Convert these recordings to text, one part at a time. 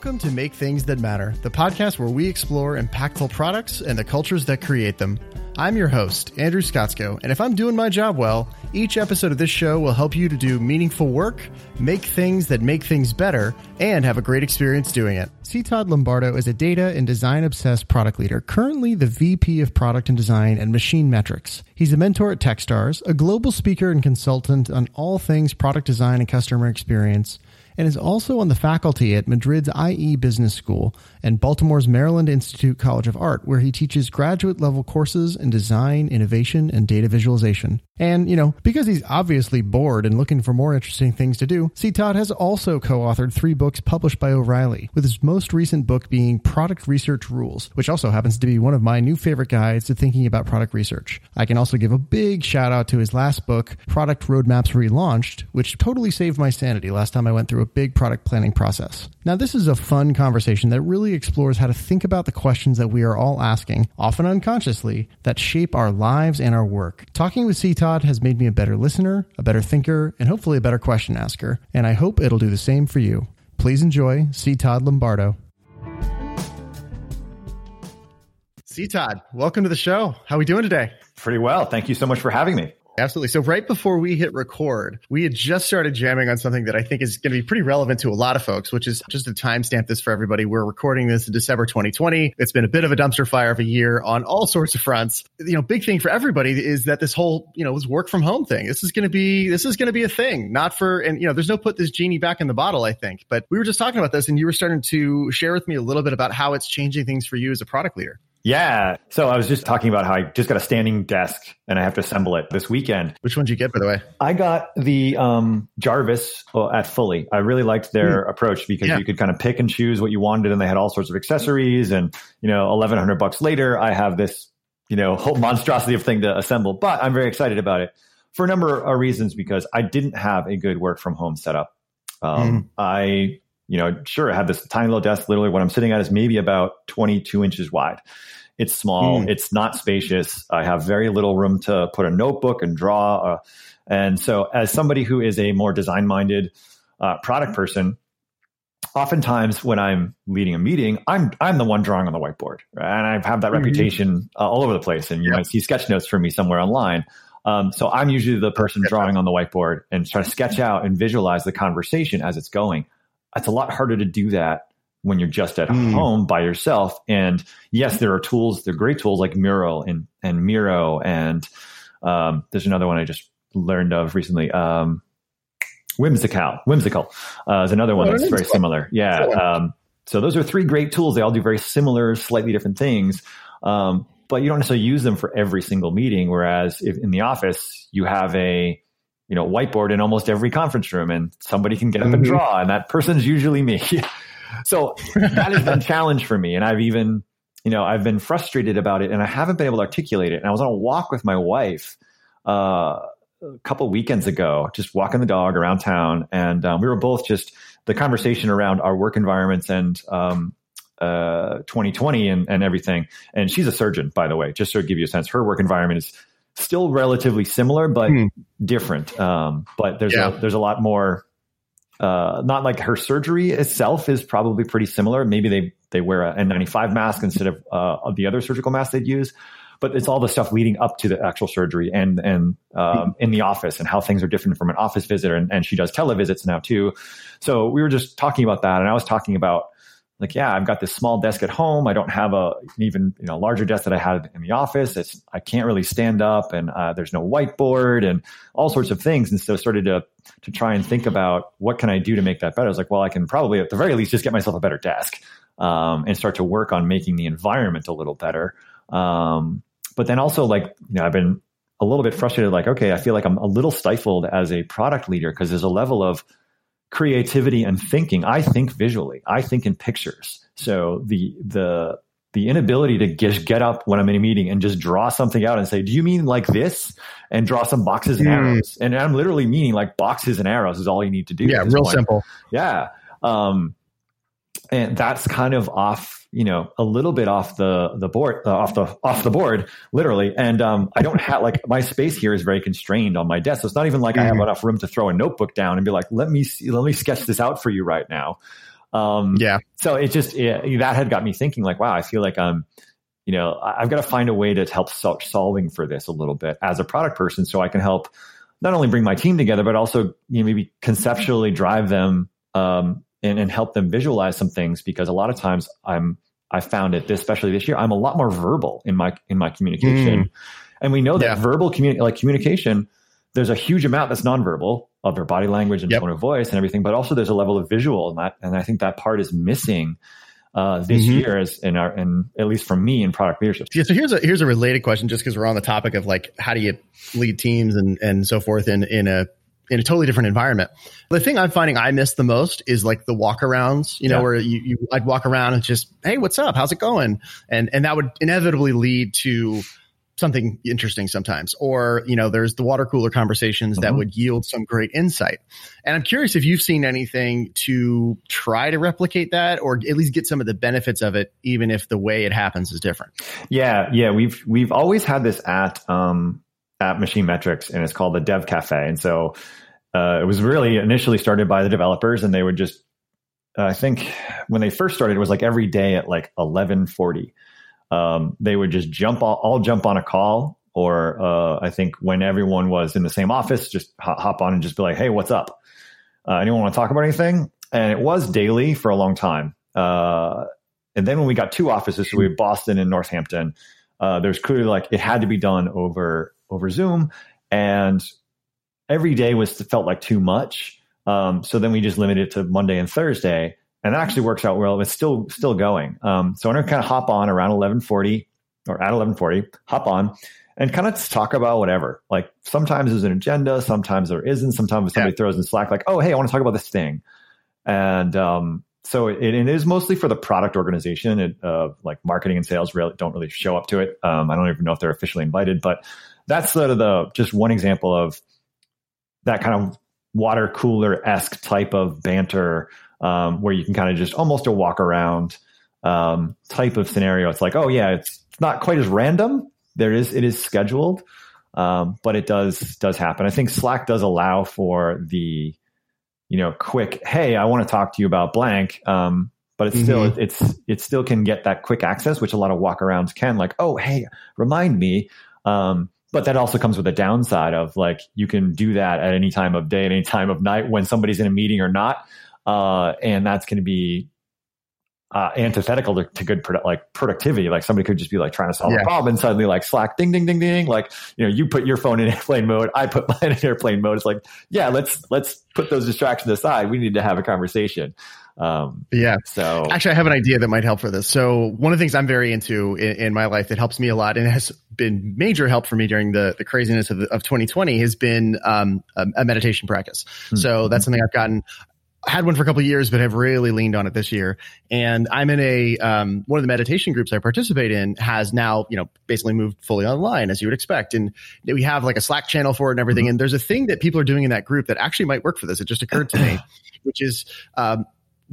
Welcome to Make Things That Matter, the podcast where we explore impactful products and the cultures that create them. I'm your host, Andrew Scottsko, and if I'm doing my job well, each episode of this show will help you to do meaningful work, make things that make things better, and have a great experience doing it. C. Todd Lombardo is a data and design obsessed product leader, currently the VP of Product and Design and Machine Metrics. He's a mentor at Techstars, a global speaker and consultant on all things product design and customer experience and is also on the faculty at Madrid's IE Business School and Baltimore's Maryland Institute College of Art, where he teaches graduate level courses in design, innovation, and data visualization. And, you know, because he's obviously bored and looking for more interesting things to do, C. Todd has also co authored three books published by O'Reilly, with his most recent book being Product Research Rules, which also happens to be one of my new favorite guides to thinking about product research. I can also give a big shout out to his last book, Product Roadmaps Relaunched, which totally saved my sanity last time I went through a big product planning process. Now, this is a fun conversation that really explores how to think about the questions that we are all asking, often unconsciously, that shape our lives and our work. Talking with C. Todd has made me a better listener, a better thinker, and hopefully a better question asker, and I hope it'll do the same for you. Please enjoy C. Todd Lombardo. C. Todd, welcome to the show. How are we doing today? Pretty well. Thank you so much for having me. Absolutely. So right before we hit record, we had just started jamming on something that I think is going to be pretty relevant to a lot of folks, which is just to timestamp this for everybody. We're recording this in December 2020. It's been a bit of a dumpster fire of a year on all sorts of fronts. You know, big thing for everybody is that this whole, you know, this work from home thing. This is going to be, this is going to be a thing, not for, and you know, there's no put this genie back in the bottle, I think. But we were just talking about this and you were starting to share with me a little bit about how it's changing things for you as a product leader. Yeah. So I was just talking about how I just got a standing desk and I have to assemble it this weekend. Which one did you get, by the way? I got the um, Jarvis uh, at Fully. I really liked their mm. approach because yeah. you could kind of pick and choose what you wanted, and they had all sorts of accessories. And you know, eleven hundred bucks later, I have this you know whole monstrosity of thing to assemble. But I'm very excited about it for a number of reasons because I didn't have a good work from home setup. Um, mm. I you know, sure, I have this tiny little desk. Literally, what I'm sitting at is maybe about 22 inches wide. It's small. Mm. It's not spacious. I have very little room to put a notebook and draw. Uh, and so, as somebody who is a more design minded uh, product person, oftentimes when I'm leading a meeting, I'm I'm the one drawing on the whiteboard, and I have that mm-hmm. reputation uh, all over the place. And you yeah. might see sketch notes from me somewhere online. Um, so I'm usually the person drawing on the whiteboard and trying to sketch out and visualize the conversation as it's going it's a lot harder to do that when you're just at mm. home by yourself. And yes, there are tools, they're great tools like Mural and, and Miro. And um, there's another one I just learned of recently. Um, Whimsical, Whimsical uh, is another one oh, that's very similar. Yeah. Um, so those are three great tools. They all do very similar, slightly different things. Um, but you don't necessarily use them for every single meeting. Whereas if in the office you have a you know, whiteboard in almost every conference room and somebody can get up mm-hmm. and draw and that person's usually me. so that has been a challenge for me. And I've even, you know, I've been frustrated about it and I haven't been able to articulate it. And I was on a walk with my wife, uh, a couple weekends ago, just walking the dog around town. And um, we were both just the conversation around our work environments and, um, uh, 2020 and, and everything. And she's a surgeon, by the way, just to give you a sense. Her work environment is still relatively similar, but mm. different. Um, but there's yeah. a, there's a lot more. Uh, not like her surgery itself is probably pretty similar. Maybe they they wear a N95 mask instead of uh, the other surgical mask they'd use. But it's all the stuff leading up to the actual surgery and and um, mm. in the office and how things are different from an office visitor. And, and she does televisits now too. So we were just talking about that, and I was talking about like, yeah, I've got this small desk at home. I don't have a an even you know larger desk that I had in the office. It's I can't really stand up, and uh, there's no whiteboard and all sorts of things. And so started to to try and think about what can I do to make that better. I was like, well, I can probably at the very least just get myself a better desk um, and start to work on making the environment a little better. Um, but then also like you know I've been a little bit frustrated. Like, okay, I feel like I'm a little stifled as a product leader because there's a level of creativity and thinking. I think visually. I think in pictures. So the the the inability to just get up when I'm in a meeting and just draw something out and say, "Do you mean like this?" and draw some boxes and mm. arrows. And I'm literally meaning like boxes and arrows is all you need to do. Yeah, real point. simple. Yeah. Um, and that's kind of off, you know, a little bit off the the board, uh, off the off the board, literally. And um, I don't have like my space here is very constrained on my desk. So it's not even like mm-hmm. I have mm-hmm. enough room to throw a notebook down and be like, let me see, let me sketch this out for you right now. Um, yeah. So it just it, that had got me thinking, like, wow, I feel like I'm, you know, I've got to find a way to help sol- solving for this a little bit as a product person, so I can help not only bring my team together, but also you know, maybe conceptually drive them um, and, and help them visualize some things. Because a lot of times I'm I found it, especially this year, I'm a lot more verbal in my in my communication, mm. and we know that yeah. verbal communi- like communication, there's a huge amount that's nonverbal of their body language and yep. tone of voice and everything, but also there's a level of visual, and that and I think that part is missing. Uh, this mm-hmm. year is in our and at least from me in product leadership. Yeah, so here's a here's a related question, just because we're on the topic of like how do you lead teams and and so forth in in a in a totally different environment. The thing I'm finding I miss the most is like the walkarounds, you know, yeah. where you, you, I'd walk around and just, Hey, what's up? How's it going? And, and that would inevitably lead to something interesting sometimes. Or, you know, there's the water cooler conversations mm-hmm. that would yield some great insight. And I'm curious if you've seen anything to try to replicate that or at least get some of the benefits of it, even if the way it happens is different. Yeah. Yeah. We've, we've always had this at, um, at Machine Metrics, and it's called the Dev Cafe. And so uh, it was really initially started by the developers, and they would just, uh, I think, when they first started, it was like every day at like eleven forty. Um, they would just jump all, all jump on a call, or uh, I think when everyone was in the same office, just hop on and just be like, "Hey, what's up? Uh, anyone want to talk about anything?" And it was daily for a long time. Uh, and then when we got two offices, so we had Boston and Northampton. Uh, there's clearly like it had to be done over over Zoom, and every day was felt like too much. Um, so then we just limited it to Monday and Thursday, and that actually works out well. It's still still going. Um, so I'm gonna kind of hop on around 11:40 or at 11:40, hop on and kind of talk about whatever. Like sometimes there's an agenda, sometimes there isn't. Sometimes somebody yeah. throws in Slack like, "Oh, hey, I want to talk about this thing," and um, so it, it is mostly for the product organization. It, uh, like marketing and sales really don't really show up to it. Um, I don't even know if they're officially invited, but that's sort of the just one example of that kind of water cooler esque type of banter um, where you can kind of just almost a walk around um, type of scenario. It's like, oh yeah, it's not quite as random. There is it is scheduled, um, but it does does happen. I think Slack does allow for the you know quick. Hey, I want to talk to you about blank. Um, but it's still mm-hmm. it's it still can get that quick access, which a lot of walkarounds can. Like, oh hey, remind me. Um, but that also comes with a downside of like you can do that at any time of day, at any time of night when somebody's in a meeting or not, uh, and that's going to be uh, antithetical to, to good produ- like productivity. Like somebody could just be like trying to solve yeah. a problem and suddenly like Slack ding ding ding ding. Like you know you put your phone in airplane mode, I put mine in airplane mode. It's like yeah, let's let's put those distractions aside. We need to have a conversation. Um, yeah. So actually, I have an idea that might help for this. So one of the things I'm very into in, in my life that helps me a lot and has been major help for me during the, the craziness of, of 2020 has been um, a, a, meditation practice. Mm-hmm. So that's something I've gotten. I had one for a couple years, but have really leaned on it this year. And I'm in a um, one of the meditation groups I participate in has now, you know, basically moved fully online as you would expect. And we have like a Slack channel for it and everything. Mm-hmm. And there's a thing that people are doing in that group that actually might work for this. It just occurred to me, which is um,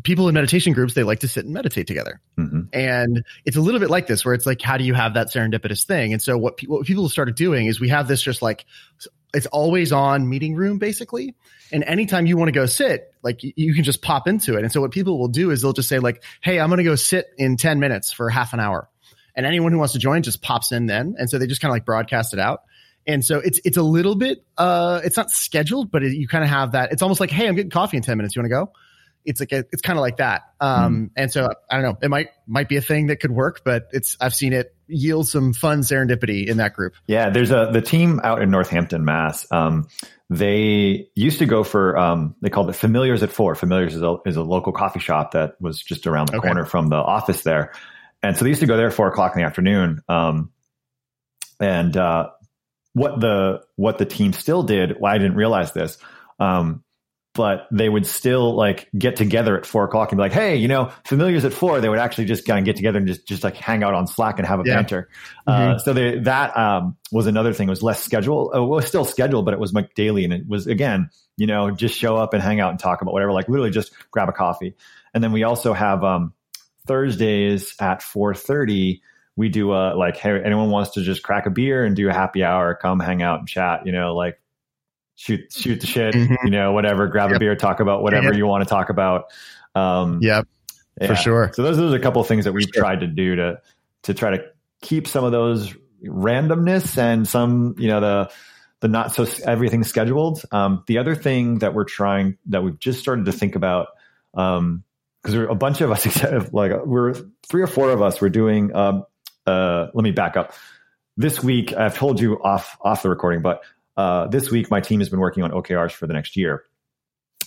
people in meditation groups they like to sit and meditate together. Mm-hmm. and it's a little bit like this where it's like how do you have that serendipitous thing? And so what, pe- what people started doing is we have this just like it's always on meeting room basically. And anytime you want to go sit like you can just pop into it. And so what people will do is they'll just say like hey i'm going to go sit in 10 minutes for half an hour. And anyone who wants to join just pops in then. And so they just kind of like broadcast it out. And so it's it's a little bit uh it's not scheduled but it, you kind of have that it's almost like hey i'm getting coffee in 10 minutes. You want to go it's like a, it's kind of like that. Um, mm. and so I don't know, it might, might be a thing that could work, but it's, I've seen it yield some fun serendipity in that group. Yeah. There's a, the team out in Northampton, Mass. Um, they used to go for, um, they called it Familiars at Four. Familiars is a, is a local coffee shop that was just around the okay. corner from the office there. And so they used to go there at four o'clock in the afternoon. Um, and, uh, what the, what the team still did, well, I didn't realize this. Um, but they would still like get together at four o'clock and be like, Hey, you know, familiars at four, they would actually just kind of get together and just, just like hang out on Slack and have a yeah. banter. Uh, mm-hmm. Uh, so they, that, um, was another thing. It was less scheduled. Uh, it was still scheduled, but it was like daily. And it was again, you know, just show up and hang out and talk about whatever, like literally just grab a coffee. And then we also have, um, Thursdays at 430, we do a like, Hey, anyone wants to just crack a beer and do a happy hour, come hang out and chat, you know, like shoot shoot the shit, mm-hmm. you know, whatever, grab yep. a beer, talk about whatever yep. you want to talk about. Um, yep, yeah. for sure. So those, those are a couple of things that we've sure. tried to do to to try to keep some of those randomness and some, you know, the the not so everything scheduled. Um, the other thing that we're trying that we've just started to think about, because um, a bunch of us, like we're three or four of us, we're doing. Um, uh, let me back up. This week, I've told you off off the recording, but uh, this week my team has been working on OKRs for the next year.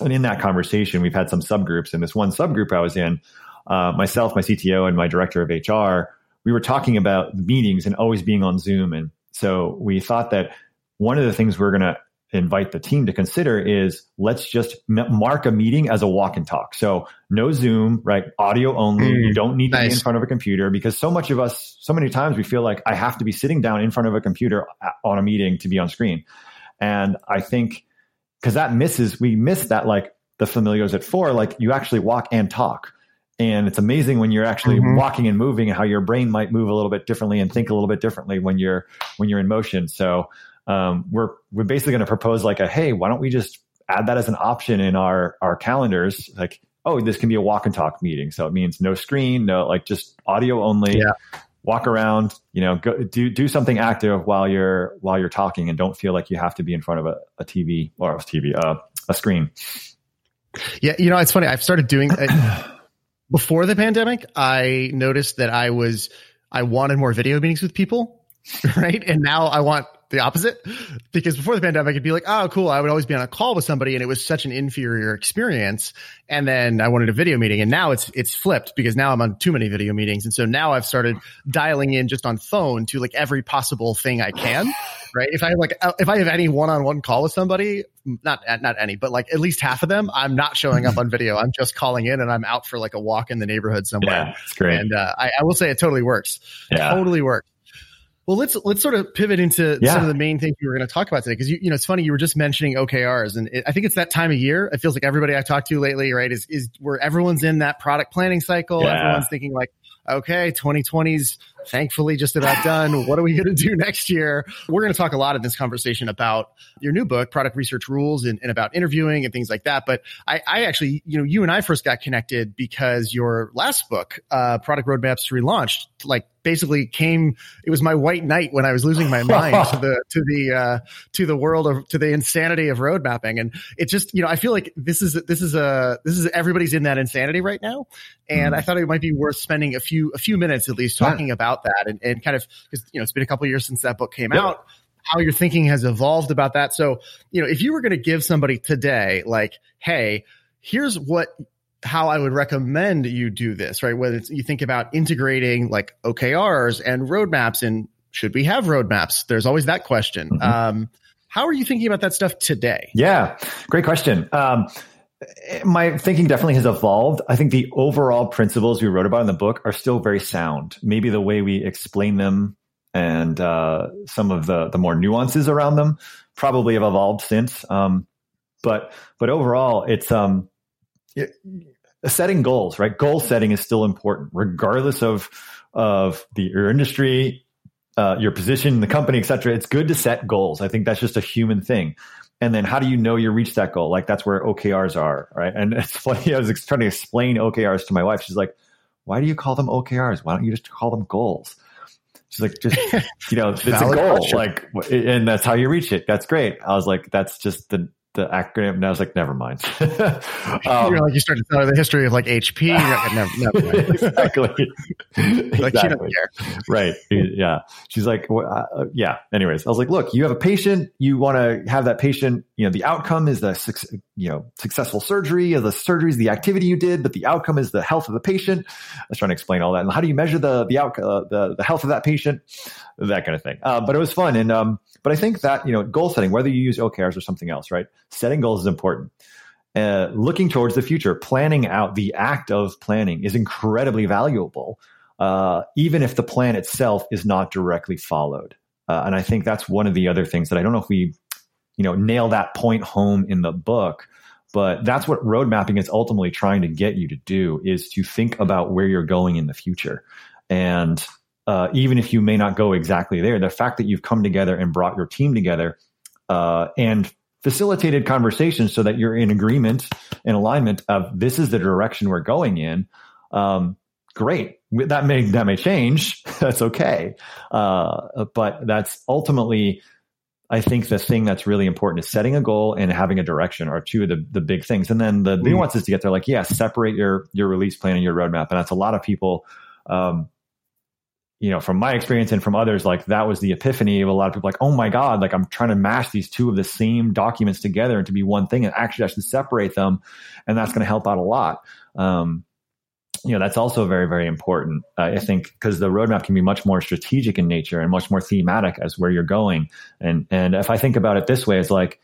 And in that conversation, we've had some subgroups. And this one subgroup I was in, uh, myself, my CTO, and my director of HR, we were talking about meetings and always being on Zoom. And so we thought that one of the things we're going to invite the team to consider is let's just m- mark a meeting as a walk and talk. So no Zoom, right? Audio only. Mm, you don't need nice. to be in front of a computer because so much of us, so many times we feel like I have to be sitting down in front of a computer on a meeting to be on screen. And I think because that misses, we miss that like the familiars at four, like you actually walk and talk. And it's amazing when you're actually mm-hmm. walking and moving and how your brain might move a little bit differently and think a little bit differently when you're when you're in motion. So um, we're we're basically going to propose like a hey, why don't we just add that as an option in our our calendars? Like, oh, this can be a walk and talk meeting, so it means no screen, no like just audio only. Yeah. Walk around, you know, go do do something active while you're while you're talking, and don't feel like you have to be in front of a, a TV or a TV, uh, a screen. Yeah, you know, it's funny. I've started doing uh, before the pandemic. I noticed that I was I wanted more video meetings with people, right? And now I want the opposite because before the pandemic, it'd be like, oh, cool. I would always be on a call with somebody and it was such an inferior experience. And then I wanted a video meeting and now it's, it's flipped because now I'm on too many video meetings. And so now I've started dialing in just on phone to like every possible thing I can. Right. If I have like, if I have any one-on-one call with somebody, not, not any, but like at least half of them, I'm not showing up on video. I'm just calling in and I'm out for like a walk in the neighborhood somewhere. Yeah, it's great. And uh, I, I will say it totally works. Yeah. Totally works. Well, let's let's sort of pivot into yeah. some of the main things we were going to talk about today because you you know it's funny you were just mentioning OKRs and it, I think it's that time of year. It feels like everybody I talked to lately, right, is is where everyone's in that product planning cycle. Yeah. Everyone's thinking like, okay, 2020's thankfully just about done. What are we going to do next year? We're going to talk a lot in this conversation about your new book, Product Research Rules, and, and about interviewing and things like that. But I, I, actually, you know, you and I first got connected because your last book, uh, Product Roadmaps Relaunched, like basically came it was my white knight when i was losing my mind to the to the uh to the world of to the insanity of road mapping and it just you know i feel like this is this is a this is everybody's in that insanity right now and mm. i thought it might be worth spending a few a few minutes at least talking yeah. about that and, and kind of because you know it's been a couple years since that book came out how your thinking has evolved about that so you know if you were going to give somebody today like hey here's what how I would recommend you do this, right? Whether you think about integrating like OKRs and roadmaps and should we have roadmaps? There's always that question. Mm-hmm. Um, how are you thinking about that stuff today? Yeah, great question. Um, my thinking definitely has evolved. I think the overall principles we wrote about in the book are still very sound. Maybe the way we explain them and uh, some of the the more nuances around them probably have evolved since. Um, but but overall, it's um, it, setting goals, right? Goal setting is still important, regardless of of the your industry, uh, your position in the company, et cetera. It's good to set goals. I think that's just a human thing. And then how do you know you reached that goal? Like that's where OKRs are, right? And it's funny. I was trying to explain OKRs to my wife. She's like, "Why do you call them OKRs? Why don't you just call them goals?" She's like, "Just you know, it's a goal, question. like, and that's how you reach it. That's great." I was like, "That's just the the acronym. And I was like, never mind. um, You're like, you started telling her the history of like HP. Like, never, never mind. exactly. like, exactly. Right. Yeah. She's like, well, uh, yeah. Anyways, I was like, look, you have a patient. You want to have that patient, you know, the outcome is the, you know, successful surgery of the surgery is the activity you did, but the outcome is the health of the patient. I was trying to explain all that. And how do you measure the, the outcome, uh, the, the health of that patient? That kind of thing. Uh, but it was fun. And, um, but I think that, you know, goal setting, whether you use OKRs or something else, right? Setting goals is important. Uh, looking towards the future, planning out the act of planning is incredibly valuable, uh, even if the plan itself is not directly followed. Uh, and I think that's one of the other things that I don't know if we, you know, nail that point home in the book, but that's what road mapping is ultimately trying to get you to do is to think about where you're going in the future. And uh, even if you may not go exactly there, the fact that you've come together and brought your team together uh, and facilitated conversations so that you're in agreement and alignment of this is the direction we're going in. Um, great. That may that may change. that's okay. Uh, but that's ultimately, I think the thing that's really important is setting a goal and having a direction are two of the, the big things. And then the mm. nuances to get there, like, yeah, separate your your release plan and your roadmap. And that's a lot of people um, you know, from my experience and from others, like that was the epiphany of a lot of people like, oh my God, like I'm trying to mash these two of the same documents together and to be one thing and actually should separate them. And that's going to help out a lot. Um, you know, that's also very, very important. Uh, I think because the roadmap can be much more strategic in nature and much more thematic as where you're going. And, and if I think about it this way, it's like,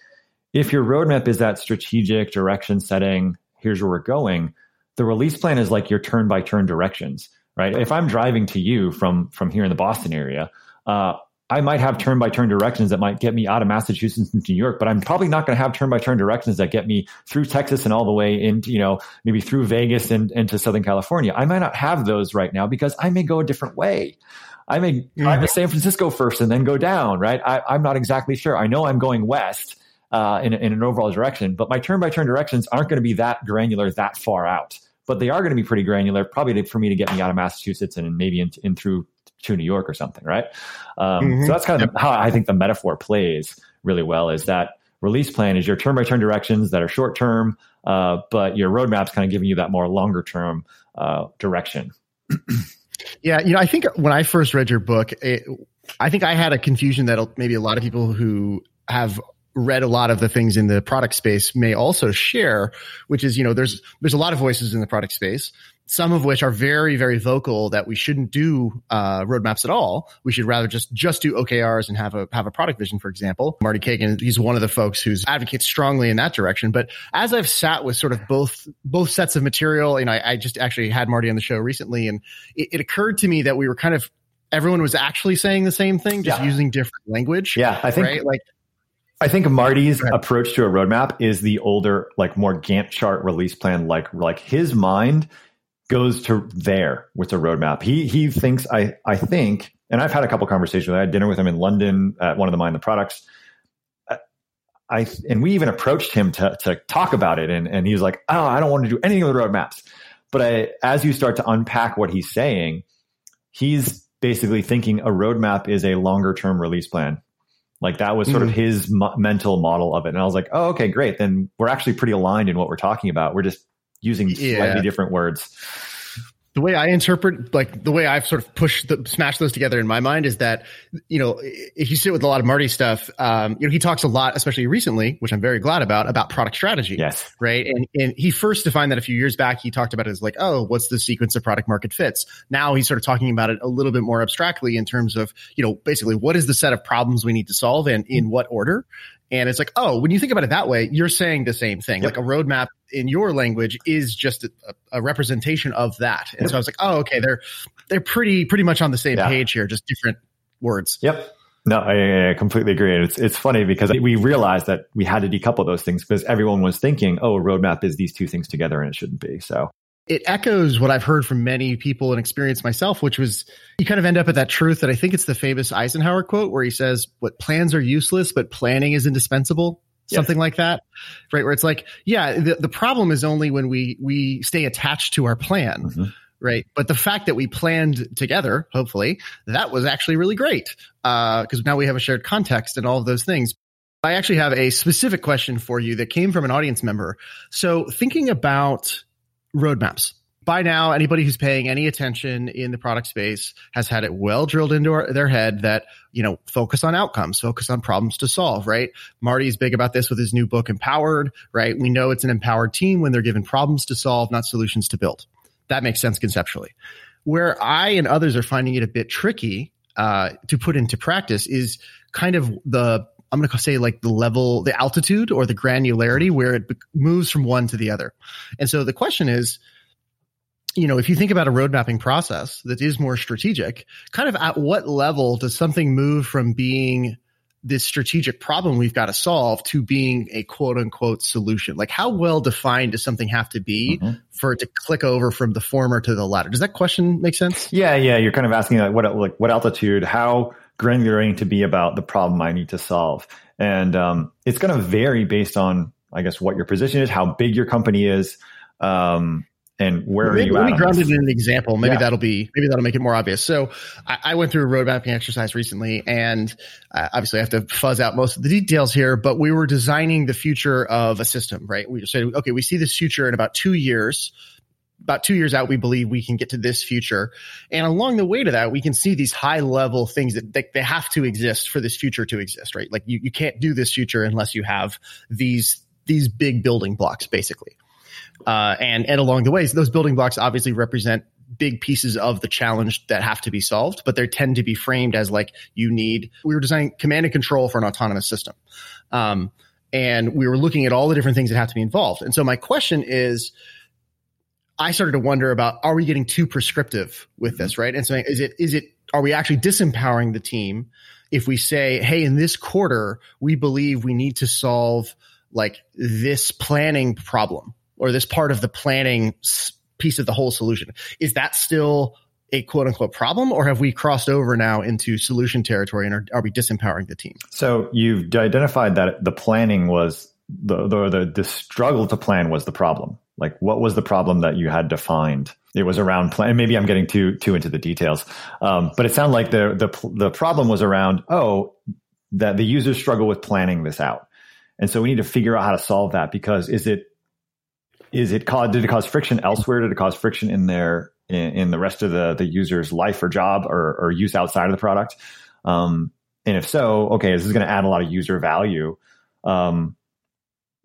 if your roadmap is that strategic direction setting, here's where we're going. The release plan is like your turn by turn directions right? If I'm driving to you from from here in the Boston area, uh, I might have turn by turn directions that might get me out of Massachusetts into New York, but I'm probably not going to have turn by turn directions that get me through Texas and all the way into, you know, maybe through Vegas and into Southern California. I might not have those right now because I may go a different way. I may drive to San Francisco first and then go down, right? I, am not exactly sure. I know I'm going west uh, in, in an overall direction, but my turn by turn directions aren't going to be that granular that far out but they are going to be pretty granular, probably for me to get me out of Massachusetts and maybe in, in through to New York or something, right? Um, mm-hmm. So that's kind of how I think the metaphor plays really well. Is that release plan is your turn by turn directions that are short term, uh, but your roadmap's kind of giving you that more longer term uh, direction. yeah, you know, I think when I first read your book, it, I think I had a confusion that maybe a lot of people who have read a lot of the things in the product space may also share, which is, you know, there's, there's a lot of voices in the product space, some of which are very, very vocal that we shouldn't do, uh, roadmaps at all. We should rather just, just do OKRs and have a, have a product vision, for example. Marty Cagan, he's one of the folks who's advocates strongly in that direction. But as I've sat with sort of both, both sets of material, you know, I, I just actually had Marty on the show recently and it, it occurred to me that we were kind of everyone was actually saying the same thing, just yeah. using different language. Yeah, I think right? like I think Marty's approach to a roadmap is the older, like more Gantt chart release plan. Like, like his mind goes to there with a roadmap. He he thinks I I think, and I've had a couple conversations. I had dinner with him in London at one of the Mind the Products. I and we even approached him to to talk about it, and and he was like, "Oh, I don't want to do any of the roadmaps." But I, as you start to unpack what he's saying, he's basically thinking a roadmap is a longer term release plan like that was sort mm of his mental model of it. And I was like, oh, okay, great. Then we're actually pretty aligned in what we're talking about. We're just using yeah. slightly different words the way I interpret, like the way I've sort of pushed the smashed those together in my mind is that, you know, if you sit with a lot of Marty stuff, um, you know, he talks a lot, especially recently, which I'm very glad about, about product strategy. Yes. Right. And, and he first defined that a few years back. He talked about it as like, oh, what's the sequence of product market fits? Now he's sort of talking about it a little bit more abstractly in terms of, you know, basically what is the set of problems we need to solve and in what order? And it's like, oh, when you think about it that way, you're saying the same thing. Yep. Like a roadmap in your language is just a, a representation of that. And yep. so I was like, oh, okay, they're they're pretty pretty much on the same yeah. page here, just different words. Yep. No, I, I, completely agree. It's it's funny because we realized that we had to decouple those things because everyone was thinking, oh, a roadmap is these two things together, and it shouldn't be. So it echoes what I've heard from many people and experienced myself, which was you kind of end up at that truth that I think it's the famous Eisenhower quote where he says, what plans are useless, but planning is indispensable. Yes. Something like that, right? Where it's like, yeah, the, the problem is only when we, we stay attached to our plan. Mm-hmm. Right. But the fact that we planned together, hopefully that was actually really great. Uh, cause now we have a shared context and all of those things. I actually have a specific question for you that came from an audience member. So thinking about roadmaps. By now, anybody who's paying any attention in the product space has had it well drilled into our, their head that, you know, focus on outcomes, focus on problems to solve, right? Marty's big about this with his new book, Empowered, right? We know it's an empowered team when they're given problems to solve, not solutions to build. That makes sense conceptually. Where I and others are finding it a bit tricky uh, to put into practice is kind of the I'm going to say like the level, the altitude or the granularity where it moves from one to the other. And so the question is, you know, if you think about a road mapping process that is more strategic, kind of at what level does something move from being this strategic problem we've got to solve to being a quote unquote solution? Like how well defined does something have to be mm-hmm. for it to click over from the former to the latter? Does that question make sense? Yeah. Yeah. You're kind of asking like what, like what altitude, how, granular to be about the problem I need to solve. And um, it's going to vary based on, I guess, what your position is, how big your company is, um, and where maybe, are you let me ground it in an example. Maybe Yeah. that'll be maybe that'll make it more obvious. So I, I went through a road mapping exercise recently, and uh, obviously I have to fuzz out most of the details here. But we were designing the future of a system, right? We said, okay, we see this future in about two years. About two years out, we believe we can get to this future, and along the way to that, we can see these high level things that they, have to exist for this future to exist, right? Like you, you can't do this future unless you have these these big building blocks, basically. Uh, and and along the ways, those building blocks obviously represent big pieces of the challenge that have to be solved, but they tend to be framed as like you need. We were designing command and control for an autonomous system, um, and we were looking at all the different things that have to be involved. And so my question is. I started to wonder about are we getting too prescriptive with this, mm-hmm. right? And so is it is it are we actually disempowering the team if we say, hey, in this quarter, we believe we need to solve like this planning problem or this part of the planning piece of the whole solution. Is that still a quote unquote problem or have we crossed over now into solution territory and are, are we disempowering the team? So you've identified that the planning was the, the the the struggle to plan was the problem. Like, what was the problem that you had to find? It was around plan. Maybe I'm getting too too into the details, um, but it sounded like the the the problem was around oh that the users struggle with planning this out, and so we need to figure out how to solve that because is it is it cause did it cause friction elsewhere? Did it cause friction in their in, in the rest of the the user's life or job or, or use outside of the product? Um, and if so, okay, is this is going to add a lot of user value. Um,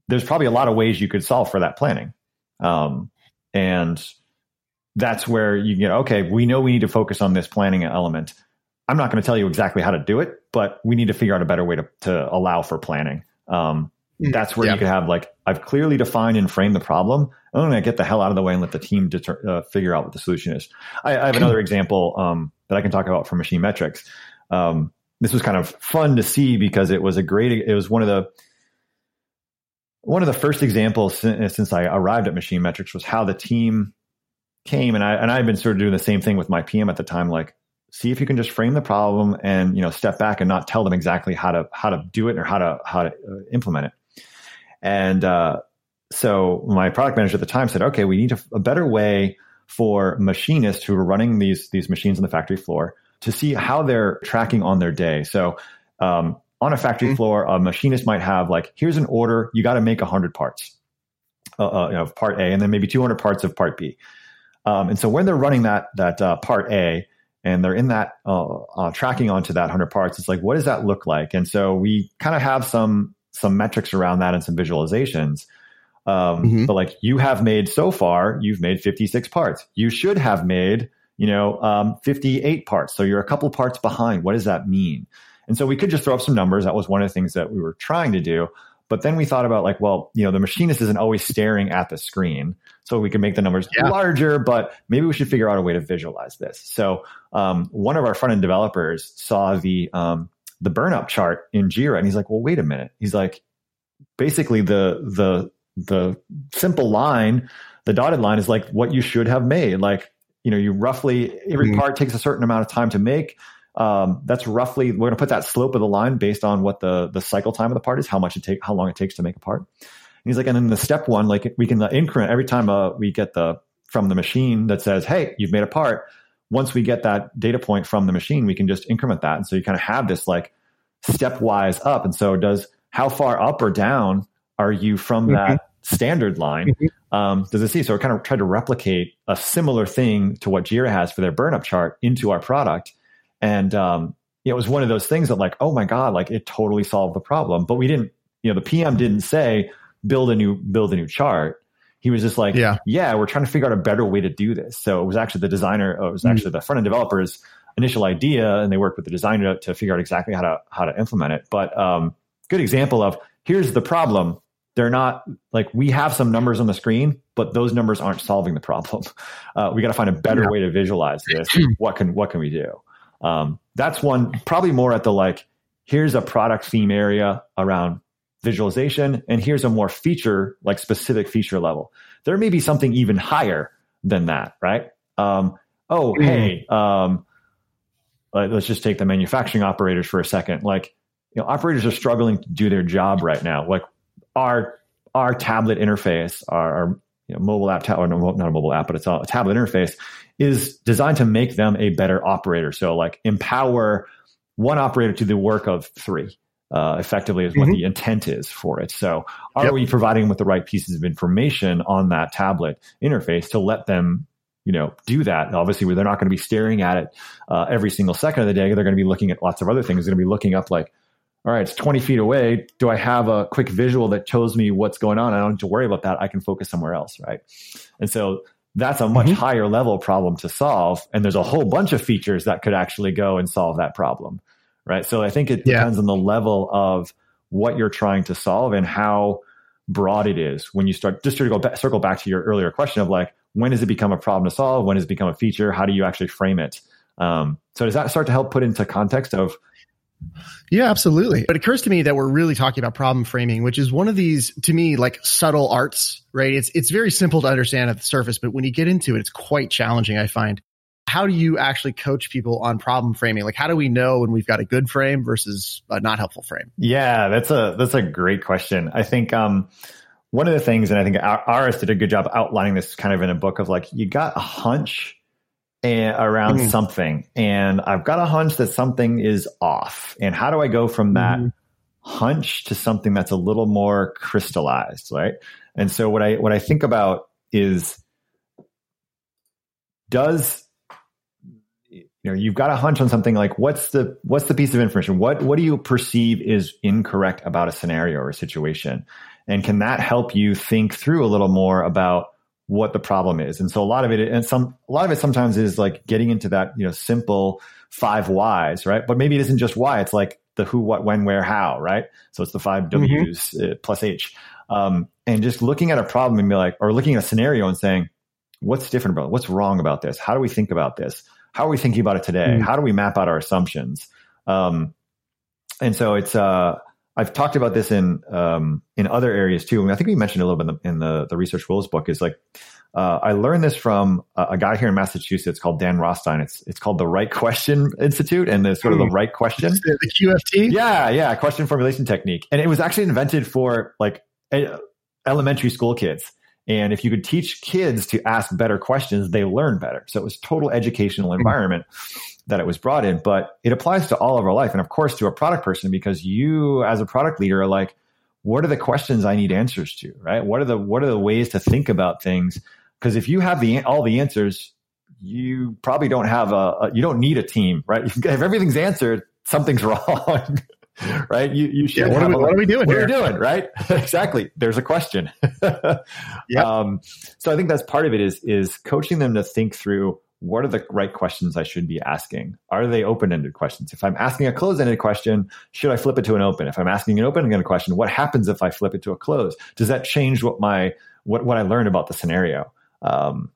there's probably a lot of ways you could solve for that planning. Um, and that's where you get, okay, we know we need to focus on this planning element. I'm not going to tell you exactly how to do it, but we need to figure out a better way to, to allow for planning. Um, Mm, that's where yeah. you could have like, I've clearly defined and framed the problem. I'm going to get the hell out of the way and let the team deter- uh, figure out what the solution is. I, I have another example um, that I can talk about for machine metrics. Um, this was kind of fun to see because it was a great, it was one of the, one of the first examples since, I arrived at Machine Metrics was how the team came, and I and I've been sort of doing the same thing with my PM at the time. Like, see if you can just frame the problem and you know step back and not tell them exactly how to how to do it or how to how to uh, implement it. And uh, so my product manager at the time said, okay, we need a, a better way for machinists who are running these these machines on the factory floor to see how they're tracking on their day. So um, on a factory Mhm. floor, a machinist might have like, here's an order, you got to make 100 parts uh, uh, you know, of part A, and then maybe 200 parts of part B. Um, and so when they're running that that uh, part A, and they're in that uh, uh, tracking onto that 100 parts, it's like, what does that look like? And so we kind of have some some metrics around that and some visualizations. Um, Mhm. But like you have made so far, you've made 56 parts. You should have made, you know, um, 58 parts. So you're a couple parts behind. What does that mean? And so we could just throw up some numbers. That was one of the things that we were trying to do. But then we thought about like, well, you know, the machinist isn't always staring at the screen. So we can make the numbers Yeah. larger, but maybe we should figure out a way to visualize this. So um, one of our front end developers saw the um, the burn up chart in Jira and he's like, well, wait a minute. He's like, basically the the the simple line, the dotted line is like what you should have made. Like, you know, you roughly every Mhm. part takes a certain amount of time to make. Um, that's roughly we're going to put that slope of the line based on what the the cycle time of the part is, how much it take, how long it takes to make a part. And he's like, and then the step one, like we can uh, increment every time uh, we get the from the machine that says, hey, you've made a part. Once we get that data point from the machine, we can just increment that, and so you kind of have this like stepwise up. And so, does how far up or down are you from Mhm. that standard line? Mhm. Um, does it see? So, we kind of tried to replicate a similar thing to what Jira has for their burn up chart into our product. And um, it was one of those things that, like, oh my God, like it totally solved the problem. But we didn't, you know, the PM didn't say, build a new, build a new chart. He was just like, Yeah. yeah, we're trying to figure out a better way to do this. So it was actually the designer, it was Mhm. actually the front end developers initial idea and they worked with the designer to, to figure out exactly how to how to implement it but um, good example of here's the problem they're not like we have some numbers on the screen but those numbers aren't solving the problem uh, we got to find a better Yeah. way to visualize this what can what can we do um, that's one probably more at the like here's a product theme area around visualization and here's a more feature like specific feature level there may be something even higher than that right um, oh Mm. hey um, let's just take the manufacturing operators for a second. Like you know, operators are struggling to do their job right now. Like our our tablet interface, our, our you know, mobile app, or not a mobile app, but it's a tablet interface, is designed to make them a better operator. So like empower one operator to the work of three. Uh, effectively is what mm-hmm. the intent is for it. So are yep. we providing them with the right pieces of information on that tablet interface to let them you know, do that. Obviously, they're not going to be staring at it uh, every single second of the day. They're going to be looking at lots of other things. They're going to be looking up like, all right, it's 20 feet away. Do I have a quick visual that shows me what's going on? I don't have to worry about that. I can focus somewhere else, right? And so that's a much mm-hmm. higher level problem to solve. And there's a whole bunch of features that could actually go and solve that problem, right? So I think it yeah. depends on the level of what you're trying to solve and how broad it is when you start just to go back, circle back to your earlier question of like, when does it become a problem to solve? When does it become a feature? How do you actually frame it? Um, so does that start to help put into context of yeah, absolutely. But it occurs to me that we're really talking about problem framing, which is one of these, to me, like subtle arts, right? It's, it's very simple to understand at the surface, but when you get into it, it's quite challenging, I find. How do you actually coach people on problem framing? Like, how do we know when we've got a good frame versus a not helpful frame? Yeah, that's a, that's a great question. I think, um, one of the things, and I think Aras did a good job outlining this kind of in a book of like, you got a hunch and, around mm. something, and I've got a hunch that something is off. And how do I go from that mm hunch to something that's a little more crystallized, right? And so what I what I think about is does you know you've got a hunch on something like what's the what's the piece of information? What what do you perceive is incorrect about a scenario or a situation? And can that help you think through a little more about what the problem is? And so a lot of it, and some, a lot of it sometimes is like getting into that, you know, simple five whys, right? But maybe it isn't just why. It's like the who, what, when, where, how, right? So it's the five mm-hmm. W's mm-hmm. plus H. Um, and just looking at a problem and be like, or looking at a scenario and saying, what's different about it? What's wrong about this? How do we think about this? How are we thinking about it today? Mm-hmm. How do we map out our assumptions? Um, and so it's, uh, I've talked about this in um, in other areas too. I, think we mentioned a little bit in the, in the, the research rules book. Is like uh, I learned this from a, a, guy here in Massachusetts called Dan Rothstein. It's it's called the Right Question Institute, and it's sort of the right question. The QFT. Yeah, yeah, question formulation technique, and it was actually invented for like elementary school kids. And if you could teach kids to ask better questions, they learn better. So it was total educational hmm. environment. That it was brought in, but it applies to all of our life. And of course, to a product person, because you as a product leader are like, what are the questions I need answers to, right? What are the, what are the ways to think about things? Because if you have the, all the answers, you probably don't have a, a you don't need a team, right? If everything's answered, something's wrong. right? You you should. Yeah, what, are we, what, are we, doing? What here? are we doing? Right? exactly. There's a question. yeah. Um, so I think that's part of it is is coaching them to think through what are the right questions I should be asking? Are they open ended questions? If I'm asking a closed ended question, should I flip it to an open? If I'm asking an open ended question, what happens if I flip it to a close? Does that change what my what what I learned about the scenario? Um,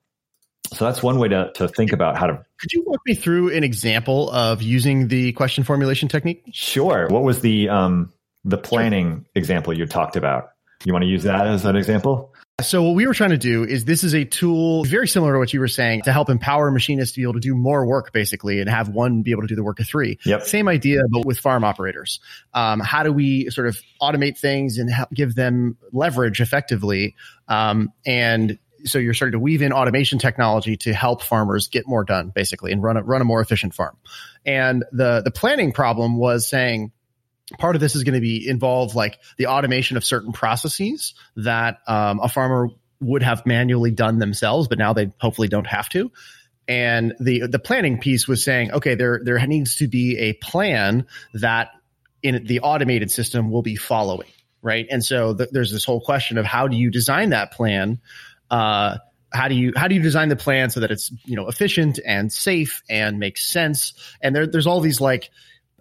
so that's one way to to think about how to. Could you walk me through an example of using the question formulation technique? Sure. What was the um, the planning sure. example you talked about? You want to use that as an example? So what we were trying to do is this is a tool very similar to what you were saying to help empower machinists to be able to do more work basically and have one be able to do the work of three. Yep. Same idea, but with farm operators. Um, how do we sort of automate things and help give them leverage effectively? Um, and so you're starting to weave in automation technology to help farmers get more done basically and run a, run a more efficient farm. And the, the planning problem was saying, part of this is going to be involve like the automation of certain processes that um, a farmer would have manually done themselves, but now they hopefully don't have to. And the the planning piece was saying, okay, there there needs to be a plan that in the automated system will be following, right? And so th- there's this whole question of how do you design that plan? Uh, how do you how do you design the plan so that it's you know efficient and safe and makes sense? And there, there's all these like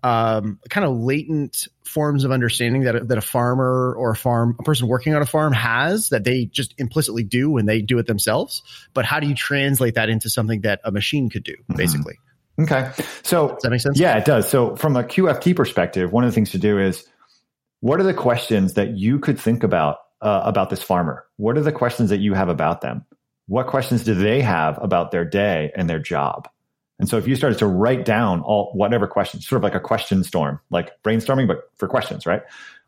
um, kind of latent forms of understanding that that a farmer or a farm a person working on a farm has that they just implicitly do when they do it themselves. But how do you translate that into something that a machine could do, mm-hmm. basically? Mm-hmm. Okay, so does that make sense? Yeah, it does. So from a QFT perspective, one of the things to do is what are the questions that you could think about uh, about this farmer? What are the questions that you have about them? What questions do they have about their day and their job? And so if you started to write down all whatever questions, sort of like a question storm, like brainstorming, but for questions, right?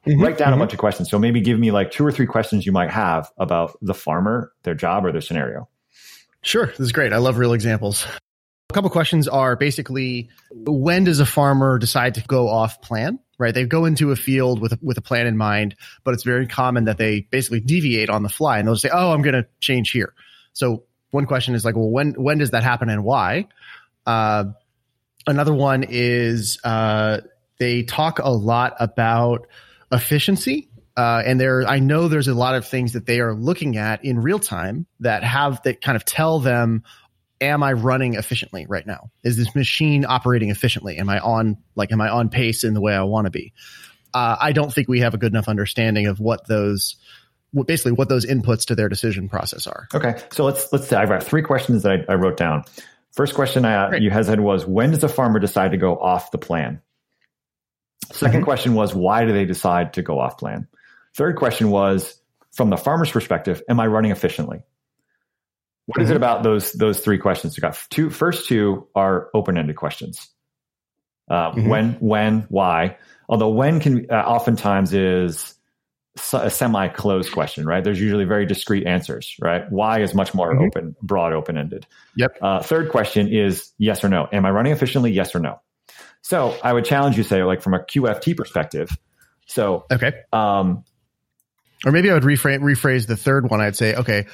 Mm-hmm, write down mm-hmm. a bunch of questions. So maybe give me like two or three questions you might have about the farmer, their job, or their scenario. Sure. This is great. I love real examples. A couple questions are basically when does a farmer decide to go off plan? Right? They go into a field with a, with a plan in mind, but it's very common that they basically deviate on the fly and they'll say, "Oh, I'm going to change here." So one question is like, well, when when does that happen and why? Uh, another one is uh, they talk a lot about efficiency. Uh, and there, I know there's a lot of things that they are looking at in real time that have that kind of tell them, am I running efficiently right now? Is this machine operating efficiently? Am I on like, am I on pace in the way I want to be? Uh, I don't think we have a good enough understanding of what those, what, basically what those inputs to their decision process are. Okay, so let's let's say I've got three questions that I, I wrote down. First question I, you had said was when does a farmer decide to go off the plan? 2nd mm-hmm. question was why do they decide to go off plan? Third question was from the farmer's perspective, am I running efficiently? What mm-hmm. is it mm-hmm. about those those three questions? You got two. First two are open ended questions. Uh, mm-hmm. When, when, why? Although when can uh, oftentimes is a semi closed question, right? There's usually very discrete answers, right? Why is much more mm-hmm. open, broad, open ended. Yep. Uh, third question is yes or no. Am I running efficiently? Yes or no. So I would challenge you, say, like from a QFT perspective. So okay. Um, or maybe I would rephrase, rephrase the third one. I'd say, okay,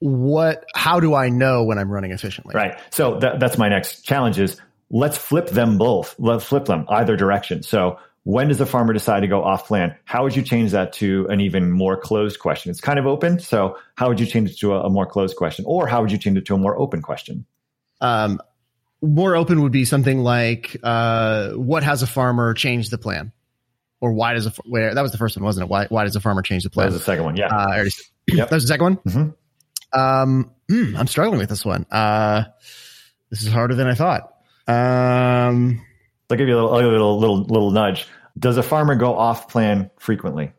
what? How do I know when I'm running efficiently? Right. So that, that's my next challenge. Is let's flip them both. Let's flip them either direction. So when does a farmer decide to go off plan? How would you change that to an even more closed question? It's kind of open. So how would you change it to a, a more closed question? Or how would you change it to a more open question? Um, more open would be something like, uh, what has a farmer changed the plan? Or why does a, where, that was the first one, wasn't it? Why, why does a farmer change the plan? That was the second one. Yeah. Uh, already, yep. That was the second one. Mm-hmm. Um, mm, I'm struggling with this one. Uh, this is harder than I thought. Um, I'll give you a little, a little, little, little nudge. Does a farmer go off plan frequently?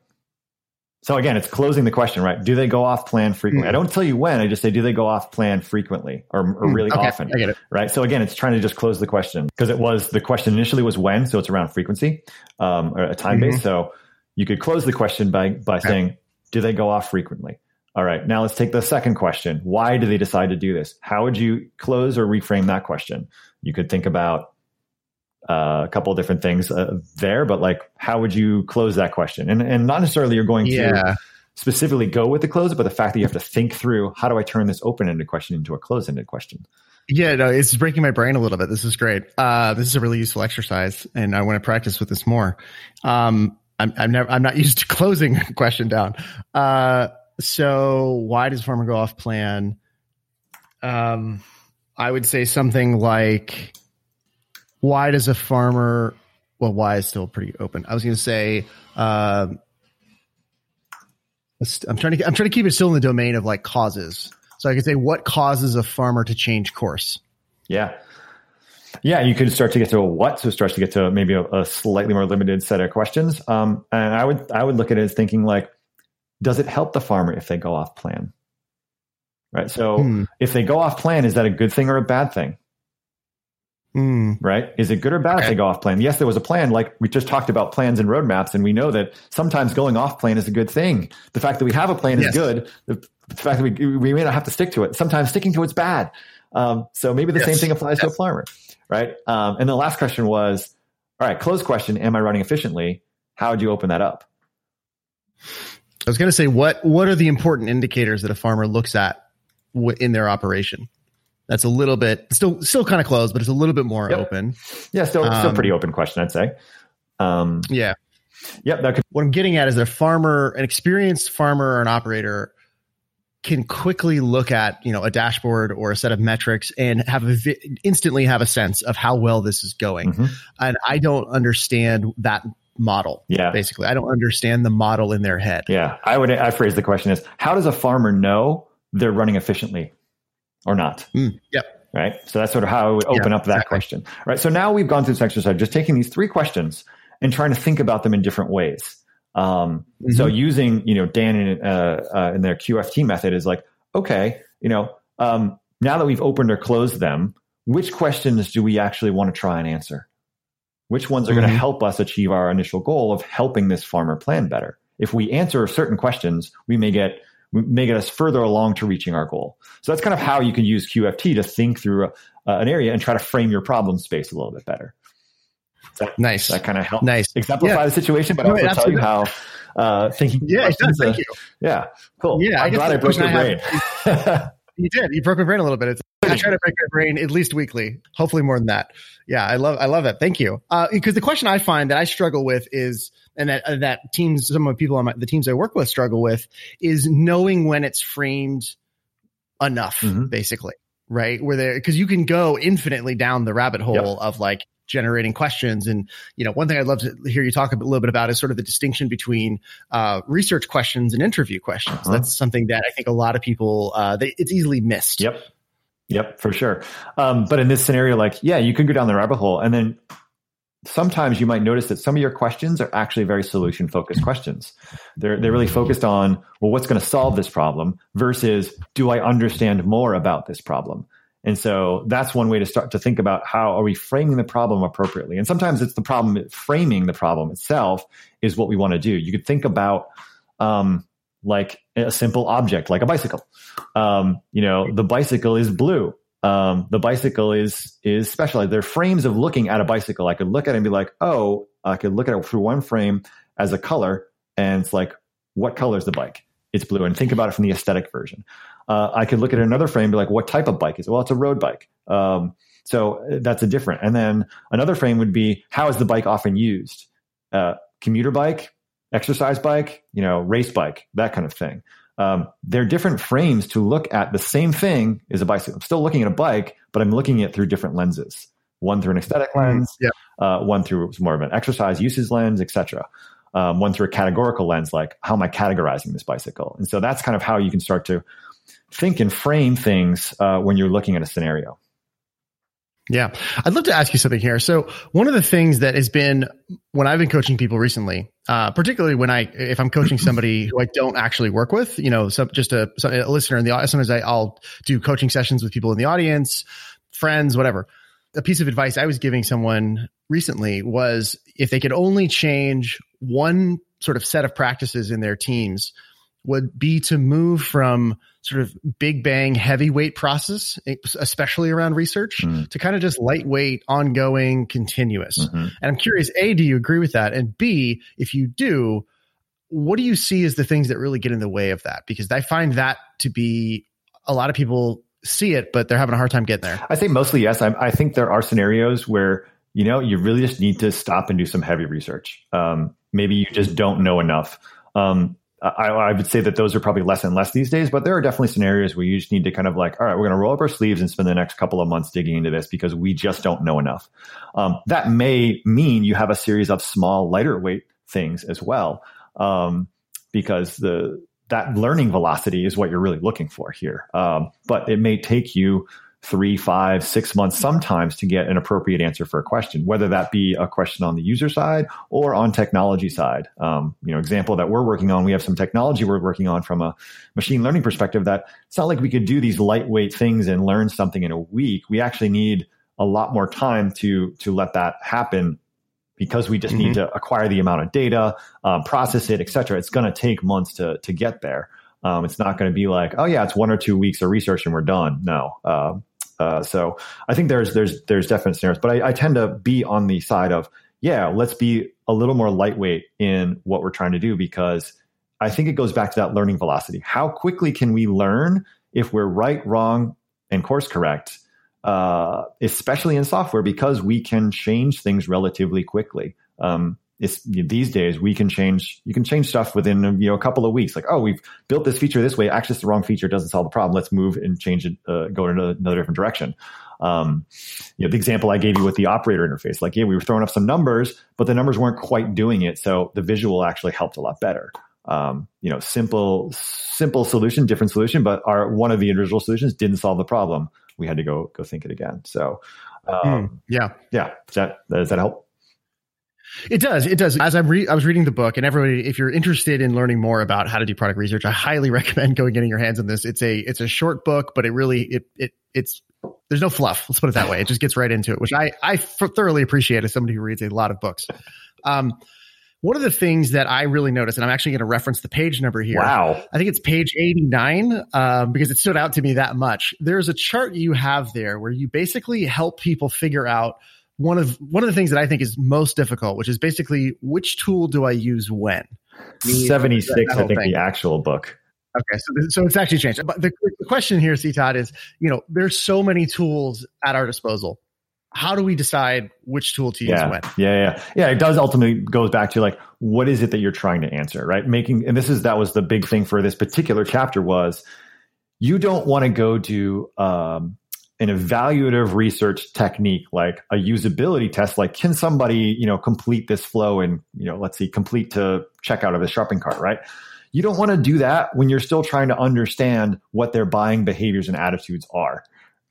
So again, it's closing the question, right? Do they go off plan frequently? Mm. I don't tell you when. I just say, do they go off plan frequently or, or mm, really okay, often? I get it. Right. So again, it's trying to just close the question because it was the question initially was when, so it's around frequency, um, or a time mm-hmm. base. So you could close the question by by okay. saying, do they go off frequently? All right. Now let's take the second question. Why do they decide to do this? How would you close or reframe that question? You could think about uh, a couple of different things uh, there, but like, how would you close that question? And and not necessarily you're going yeah. to specifically go with the close, but the fact that you have to think through how do I turn this open ended question into a closed ended question. Yeah, no, it's breaking my brain a little bit. This is great. Uh, this is a really useful exercise, and I want to practice with this more. Um, I'm, I'm never, I'm not used to closing a question down. Uh, so why does farmer go off plan? Um, I would say something like, why does a farmer well why is still pretty open? I was going to say um, i'm trying to i'm trying to keep it still in the domain of like causes. So i could say what causes a farmer to change course? Yeah. Yeah you could start to get to a what so start to get to maybe a, a slightly more limited set of questions. Um, and i would i would look at it as thinking like does it help the farmer if they go off plan? Right so hmm. if they go off plan is that a good thing or a bad thing Mm. Right? Is it good or bad okay. if they go off plan? Yes, there was a plan. Like we just talked about plans and roadmaps, and we know that sometimes going off plan is a good thing. The fact that we have a plan yes. is good. The, the, fact that we we may not have to stick to it. Sometimes sticking to it's bad. Um, so maybe the yes. same thing applies yes. to a farmer, right? Um, and the last question was, all right, close question: Am I running efficiently? How would you open that up? I was going to say, what what are the important indicators that a farmer looks at in their operation? That's a little bit still still kind of closed, but it's a little bit more yep. open. Yeah, still um, still pretty open question, I'd say. Um, yeah. Yep. That could- what I'm getting at is that a farmer, an experienced farmer or an operator can quickly look at, you know, a dashboard or a set of metrics and have a vi- instantly have a sense of how well this is going. Mm-hmm. And I don't understand that model. Yeah. Basically, I don't understand the model in their head. Yeah. I would, I phrase the question is how does a farmer know they're running efficiently? Or not. Mm, yep. Right. So that's sort of how I would open yeah, up that exactly. question. Right. So now we've gone through this exercise, just taking these three questions and trying to think about them in different ways. Um, mm-hmm. So using, you know, Dan in, uh, uh, in their QFT method is like, okay, you know, um, now that we've opened or closed them, which questions do we actually want to try and answer? Which ones are mm-hmm. going to help us achieve our initial goal of helping this farmer plan better? If we answer certain questions, we may get may get us further along to reaching our goal. So that's kind of how you can use QFT to think through a, uh, an area and try to frame your problem space a little bit better. That, nice. That kind of helps nice. exemplify yeah. the situation, but no, also tell you how uh, thinking. Yeah, it does. Thank you. Yeah, cool. Yeah, I'm I glad I broke your brain. you did. You broke my brain a little bit. It's, I try to break my brain at least weekly. Hopefully more than that. Yeah, I love. I love it. Thank you. Uh, because the question I find that I struggle with is, and that uh, that teams, some of the people on my, the teams I work with struggle with, is knowing when it's framed enough, mm-hmm. basically right? Where there, because you can go infinitely down the rabbit hole yep. of like generating questions. And, you know, one thing I'd love to hear you talk a little bit about is sort of the distinction between uh, research questions and interview questions. Uh-huh. That's something that I think a lot of people, uh, they, it's easily missed. Yep. Yep, for sure. Um, but in this scenario, like, yeah, you can go down the rabbit hole and then sometimes you might notice that some of your questions are actually very solution focused questions. They're, they're really focused on, well, what's going to solve this problem versus do I understand more about this problem? And so that's one way to start to think about how are we framing the problem appropriately. And sometimes it's the problem framing the problem itself is what we want to do. You could think about, um, like a simple object, like a bicycle. Um, you know, the bicycle is blue. Um, the bicycle is is specialized. There are frames of looking at a bicycle. I could look at it and be like, oh, I could look at it through one frame as a color, and it's like, what color is the bike? It's blue. And think about it from the aesthetic version. Uh, I could look at another frame and be like, what type of bike is it? Well, it's a road bike. Um, so uh, that's a different. And then another frame would be how is the bike often used? Uh, commuter bike, exercise bike, you know, race bike, that kind of thing. Um, they're different frames to look at the same thing as a bicycle. I'm still looking at a bike, but I'm looking at it through different lenses. One through an aesthetic mm, lens, yeah. uh, one through more of an exercise uses lens, etc. Um, one through a categorical lens, like how am I categorizing this bicycle? And so that's kind of how you can start to think and frame things uh, when you're looking at a scenario. Yeah. I'd love to ask you something here. So one of the things that has been when I've been coaching people recently, uh, particularly when I, if I'm coaching somebody who I don't actually work with, you know, some, just a, a listener in the audience, sometimes I, I'll do coaching sessions with people in the audience, friends, whatever. A piece of advice I was giving someone recently was if they could only change one sort of set of practices in their teams would be to move from sort of big bang heavyweight process, especially around research, mm. to kind of just lightweight, ongoing, continuous. Mm-hmm. And I'm curious, A, do you agree with that? And B, if you do, what do you see as the things that really get in the way of that? Because I find that to be a lot of people see it, but they're having a hard time getting there. I say mostly yes. I, I think there are scenarios where you know you really just need to stop and do some heavy research. Um, maybe you just don't know enough. Um, I, I, would say that those are probably less and less these days, but there are definitely scenarios where you just need to kind of like, all right, we're going to roll up our sleeves and spend the next couple of months digging into this because we just don't know enough. Um, that may mean you have a series of small, lighter weight things as well, um, because the that learning velocity is what you're really looking for here. Um, but it may take you three, five, six months sometimes to get an appropriate answer for a question, whether that be a question on the user side or on technology side. Um, you know, example that we're working on, we have some technology we're working on from a machine learning perspective that it's not like we could do these lightweight things and learn something in a week. We actually need a lot more time to to let that happen because we just mm-hmm. need to acquire the amount of data, um, process it, et cetera. It's going to take months to to get there. Um, it's not going to be like, oh yeah, it's one or two weeks of research and we're done. No, uh, uh, so I think there's there's there's definite scenarios, but I, I, tend to be on the side of yeah, let's be a little more lightweight in what we're trying to do because I think it goes back to that learning velocity. How quickly can we learn if we're right, wrong, and course correct? Uh, especially in software because we can change things relatively quickly. Um, these days we can change you can change stuff within you know a couple of weeks. Like oh we've built this feature this way. Actually it's the wrong feature. Doesn't solve the problem. Let's move and change it uh, go in another different direction. Um, you know the example i gave you with the operator interface like yeah we were throwing up some numbers but the numbers weren't quite doing it. So the visual actually helped a lot better. Um, you know simple simple solution different solution but our one of the individual solutions didn't solve the problem. We had to go go think it again. So um, mm, yeah. yeah. Does that does that help it does. It does. As I'm re- I was reading the book, and everybody, if you're interested in learning more about how to do product research, I highly recommend going getting your hands on this. It's a it's a short book, but it really it it it's there's no fluff. Let's put it that way. It just gets right into it, which I I thoroughly appreciate as somebody who reads a lot of books. Um, one of the things that I really noticed, and I'm actually going to reference the page number here. Wow. I think it's page 89 um, because it stood out to me that much. There's a chart you have there where you basically help people figure out one of one of the things that I think is most difficult, which is basically which tool do I use when. 76, I think thing. the actual book. Okay, so so it's actually changed. But the, the question here, C Todd, is you know there's so many tools at our disposal how do we decide which tool to use yeah, when? Yeah, yeah, yeah. It does ultimately goes back to like what is it that you're trying to answer, right? Making and this is that was the big thing for this particular chapter was you don't want to go to um, an evaluative research technique like a usability test, like can somebody you know complete this flow and you know let's see complete to checkout of a shopping cart, right? You don't want to do that when you're still trying to understand what their buying behaviors and attitudes are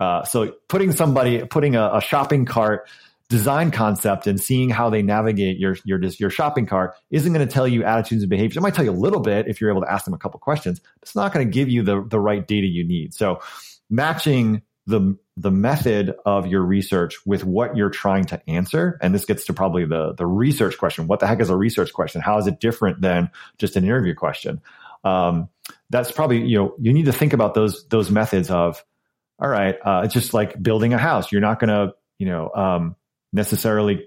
uh, so putting somebody, putting a, a, shopping cart design concept and seeing how they navigate your your your shopping cart isn't going to tell you attitudes and behaviors. It might tell you a little bit if you're able to ask them a couple questions. It's not going to give you the the right data you need. So matching the the method of your research with what you're trying to answer and this gets to probably the the research question what the heck is a research question how is it different than just an interview question um, that's probably you know you need to think about those those methods of all right, uh, it's just like building a house. You're not going to, you know, um, necessarily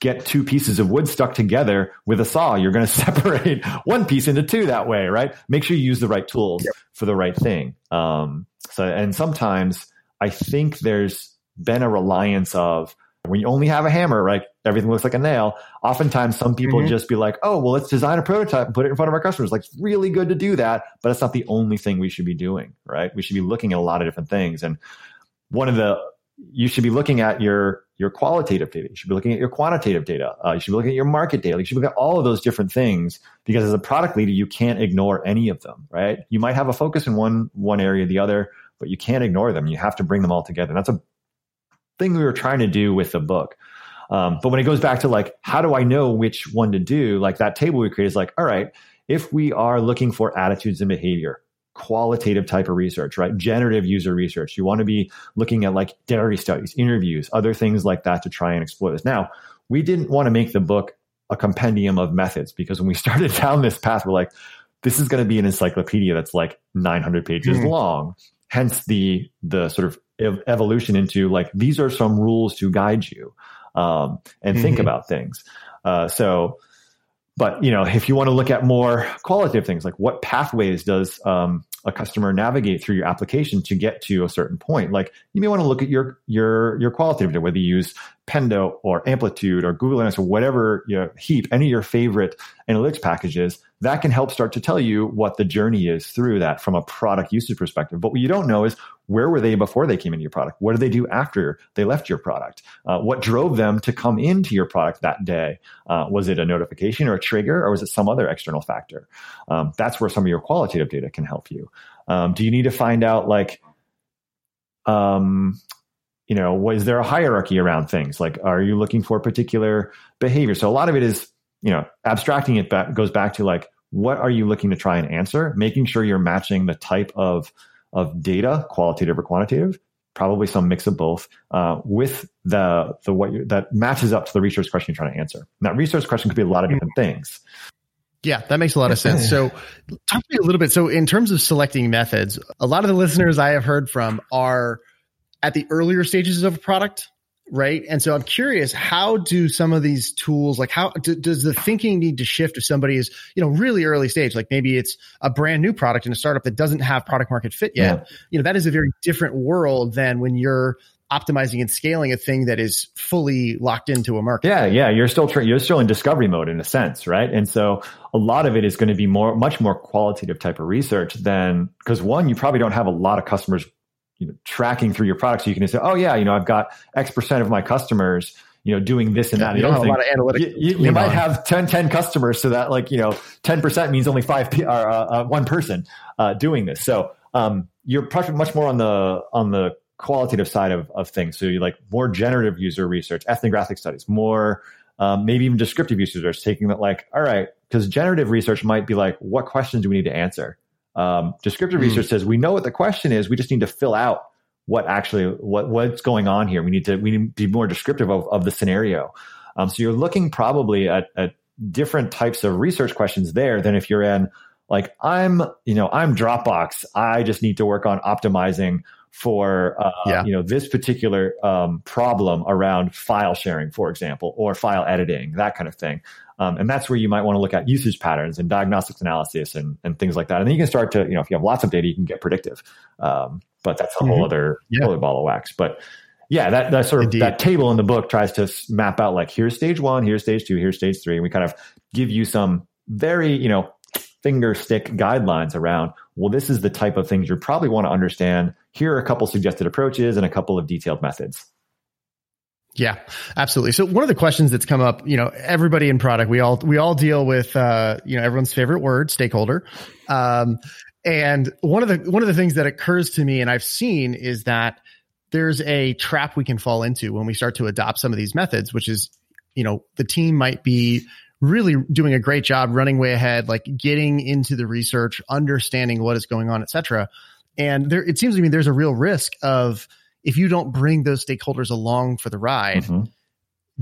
get two pieces of wood stuck together with a saw. You're going to separate one piece into two that way, right? Make sure you use the right tools yep. for the right thing. Um, so, and sometimes I think there's been a reliance of when you only have a hammer, right? Everything looks like a nail. Oftentimes, some people mm-hmm. just be like, oh, well, let's design a prototype and put it in front of our customers. Like, it's really good to do that, but it's not the only thing we should be doing, right? We should be looking at a lot of different things. And one of the, you should be looking at your, your qualitative data. You should be looking at your quantitative data. Uh, you should be looking at your market data. You should look at all of those different things because as a product leader, you can't ignore any of them, right? You might have a focus in one, one area or the other, but you can't ignore them. You have to bring them all together. And that's a thing we were trying to do with the book. Um, but when it goes back to like, how do I know which one to do? Like that table we create is like, all right, if we are looking for attitudes and behavior, qualitative type of research, right? Generative user research. You want to be looking at like diary studies, interviews, other things like that to try and explore this. Now, we didn't want to make the book a compendium of methods because when we started down this path, we're like, this is going to be an encyclopedia that's like 900 pages mm. long. Hence the the sort of ev- evolution into like these are some rules to guide you um, and mm-hmm. think about things. Uh, so, but you know, if you want to look at more qualitative things, like what pathways does um, a customer navigate through your application to get to a certain point? Like you may want to look at your your your qualitative data, whether you use Pendo or Amplitude or Google Analytics or whatever you know, Heap, any of your favorite analytics packages that can help start to tell you what the journey is through that from a product usage perspective. But what you don't know is where were they before they came into your product? What did they do after they left your product? Uh, what drove them to come into your product that day? Uh, was it a notification or a trigger, or was it some other external factor? Um, that's where some of your qualitative data can help you. Um, do you need to find out like, um, you know, was there a hierarchy around things? Like, are you looking for particular behavior? So a lot of it is you know, abstracting it back goes back to like, what are you looking to try and answer? Making sure you're matching the type of of data, qualitative or quantitative, probably some mix of both, uh, with the the what you, that matches up to the research question you're trying to answer. That research question could be a lot of different things. Yeah, that makes a lot of sense. So, talk to me a little bit. So, in terms of selecting methods, a lot of the listeners I have heard from are at the earlier stages of a product right? And so I'm curious, how do some of these tools, like how do, does the thinking need to shift if somebody is, you know, really early stage? Like maybe it's a brand new product in a startup that doesn't have product market fit yet. Yeah. You know, that is a very different world than when you're optimizing and scaling a thing that is fully locked into a market. Yeah, yeah, you're still tra- you're still in discovery mode in a sense, right? And so a lot of it is going to be more much more qualitative type of research than because one, you probably don't have a lot of customers you know, tracking through your products. So you can just say, oh yeah, you know, I've got X percent of my customers, you know, doing this and yeah, that. You don't have a lot of analytics. You, you, you might have 10, 10 customers. So that like, you know, 10% means only five, or uh, uh, one person, uh, doing this. So, um, you're much more on the, on the qualitative side of, of things. So you like more generative user research, ethnographic studies, more, um, maybe even descriptive user research, taking that like, all right, because generative research might be like, what questions do we need to answer? Um, descriptive mm. research says we know what the question is. We just need to fill out what actually what what's going on here. We need to we need to be more descriptive of, of the scenario. Um, so you're looking probably at, at different types of research questions there than if you're in like I'm you know I'm Dropbox. I just need to work on optimizing for uh, yeah. you know this particular um, problem around file sharing, for example, or file editing, that kind of thing. Um, and that's where you might want to look at usage patterns and diagnostics analysis and, and things like that. And then you can start to, you know, if you have lots of data, you can get predictive. Um, but that's a mm-hmm. whole other, yeah. ball of wax. But yeah, that, that sort of Indeed. that table in the book tries to map out like here's stage one, here's stage two, here's stage three. And we kind of give you some very, you know, finger stick guidelines around, well, this is the type of things you probably want to understand. Here are a couple suggested approaches and a couple of detailed methods. Yeah, absolutely. So one of the questions that's come up, you know, everybody in product, we all we all deal with uh, you know, everyone's favorite word, stakeholder. Um, and one of the one of the things that occurs to me and I've seen is that there's a trap we can fall into when we start to adopt some of these methods, which is, you know, the team might be really doing a great job running way ahead, like getting into the research, understanding what is going on, et cetera. And there, it seems to me there's a real risk of if you don't bring those stakeholders along for the ride, mm-hmm.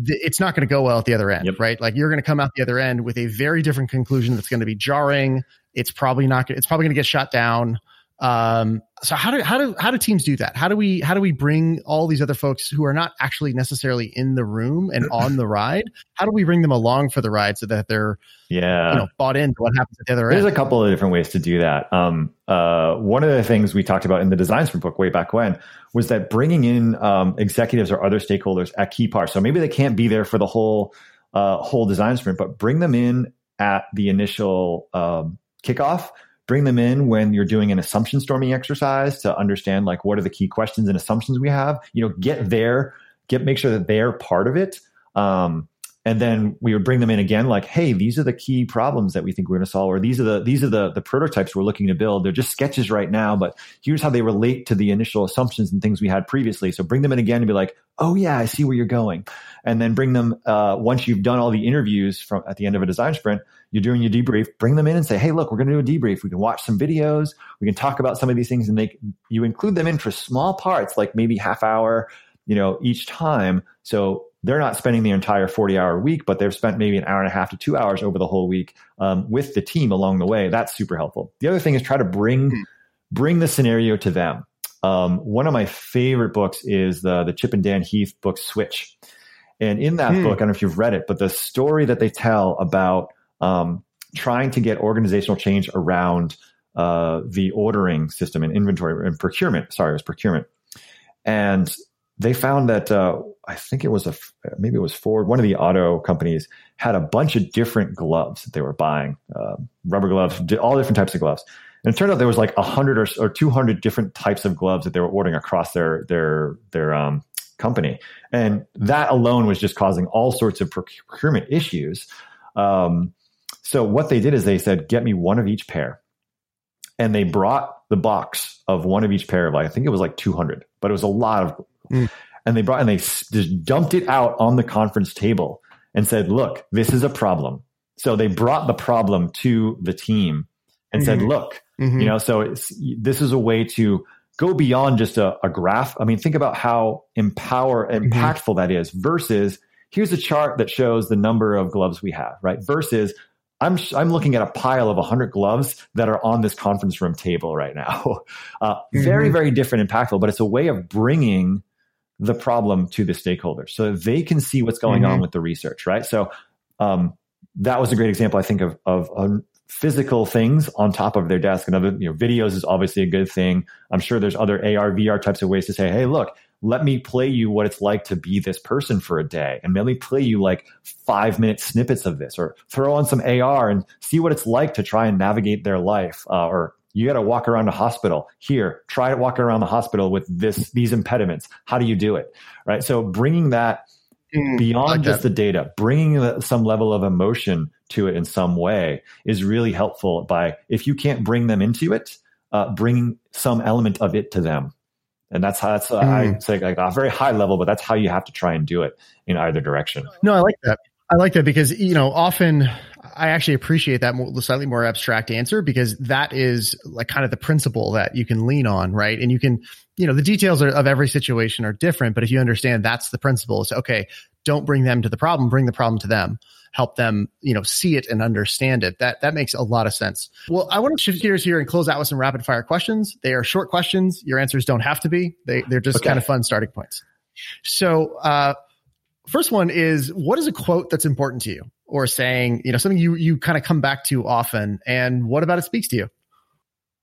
th- it's not going to go well at the other end, yep. right? Like you're going to come out the other end with a very different conclusion that's going to be jarring. It's probably not. It's probably going to get shot down. Um, so how do how do how do teams do that? How do we how do we bring all these other folks who are not actually necessarily in the room and on the ride? How do we bring them along for the ride so that they're yeah you know bought into what happens at the other end? There's end? a couple of different ways to do that. Um, uh, one of the things we talked about in the design sprint book way back when was that bringing in um, executives or other stakeholders at key parts. So maybe they can't be there for the whole uh, whole design sprint, but bring them in at the initial um, kickoff bring them in when you're doing an assumption storming exercise to understand like what are the key questions and assumptions we have you know get there get make sure that they're part of it. Um, and then we would bring them in again like hey these are the key problems that we think we're going to solve or these are the these are the the prototypes we're looking to build. They're just sketches right now but here's how they relate to the initial assumptions and things we had previously. So bring them in again and be like oh yeah i see where you're going. And then bring them uh, once you've done all the interviews from at the end of a design sprint you're doing your debrief bring them in and say hey look we're going to do a debrief. We can watch some videos. We can talk about some of these things and they you include them in for small parts like maybe half hour you know each time. So they're not spending the entire 40 hour week, but they've spent maybe an hour and a half to two hours over the whole week um, with the team along the way. That's super helpful. The other thing is try to bring hmm. bring the scenario to them. Um, one of my favorite books is the the Chip and Dan Heath book Switch, and in that hmm. book, I don't know if you've read it, but the story that they tell about um, trying to get organizational change around uh, the ordering system and inventory and procurement. Sorry, it was procurement, and they found that uh, I think it was a maybe it was Ford, one of the auto companies had a bunch of different gloves that they were buying, uh, rubber gloves, all different types of gloves. And it turned out there was like hundred or, or two hundred different types of gloves that they were ordering across their their their um, company, and that alone was just causing all sorts of procurement issues. Um, so what they did is they said, "Get me one of each pair," and they brought the box of one of each pair of like I think it was like two hundred, but it was a lot of Mm. And they brought and they just dumped it out on the conference table and said, "Look, this is a problem." So they brought the problem to the team and mm-hmm. said, "Look, mm-hmm. you know, so this is a way to go beyond just a, a, graph. I mean, think about how empower mm-hmm. impactful mm-hmm. that is versus here's a chart that shows the number of gloves we have, right? Versus I'm I'm looking at a pile of 100 gloves that are on this conference room table right now. Uh, very mm-hmm. very different, impactful, but it's a way of bringing the problem to the stakeholders so they can see what's going mm-hmm. on with the research, right? So um, that was a great example, I think, of, of, of physical things on top of their desk and other, you know, videos is obviously a good thing. I'm sure there's other AR, VR types of ways to say, hey, look, let me play you what it's like to be this person for a day and let me play you like five minute snippets of this or throw on some AR and see what it's like to try and navigate their life uh, or you got to walk around a hospital. Here try to walk around the hospital with this these impediments. How do you do it? Right? So bringing that mm, beyond like just that. the data bringing some level of emotion to it in some way is really helpful by if you can't bring them into it uh, bringing some element of it to them. And that's how that's uh, mm. i say like a very high level but that's how you have to try and do it in either direction. No i like that. I like that because you know often I actually appreciate that more, slightly more abstract answer because that is like kind of the principle that you can lean on, right? And you can, you know, the details are, of every situation are different, but if you understand that's the principle, it's okay. Don't bring them to the problem, bring the problem to them. Help them, you know, see it and understand it. That that makes a lot of sense. Well, I want to shift gears here and close out with some rapid fire questions. They are short questions. Your answers don't have to be. They they're just okay. kind of fun starting points. So, uh, first one is what is a quote that's important to you or saying, you know, something you, you kind of come back to often and what about it speaks to you?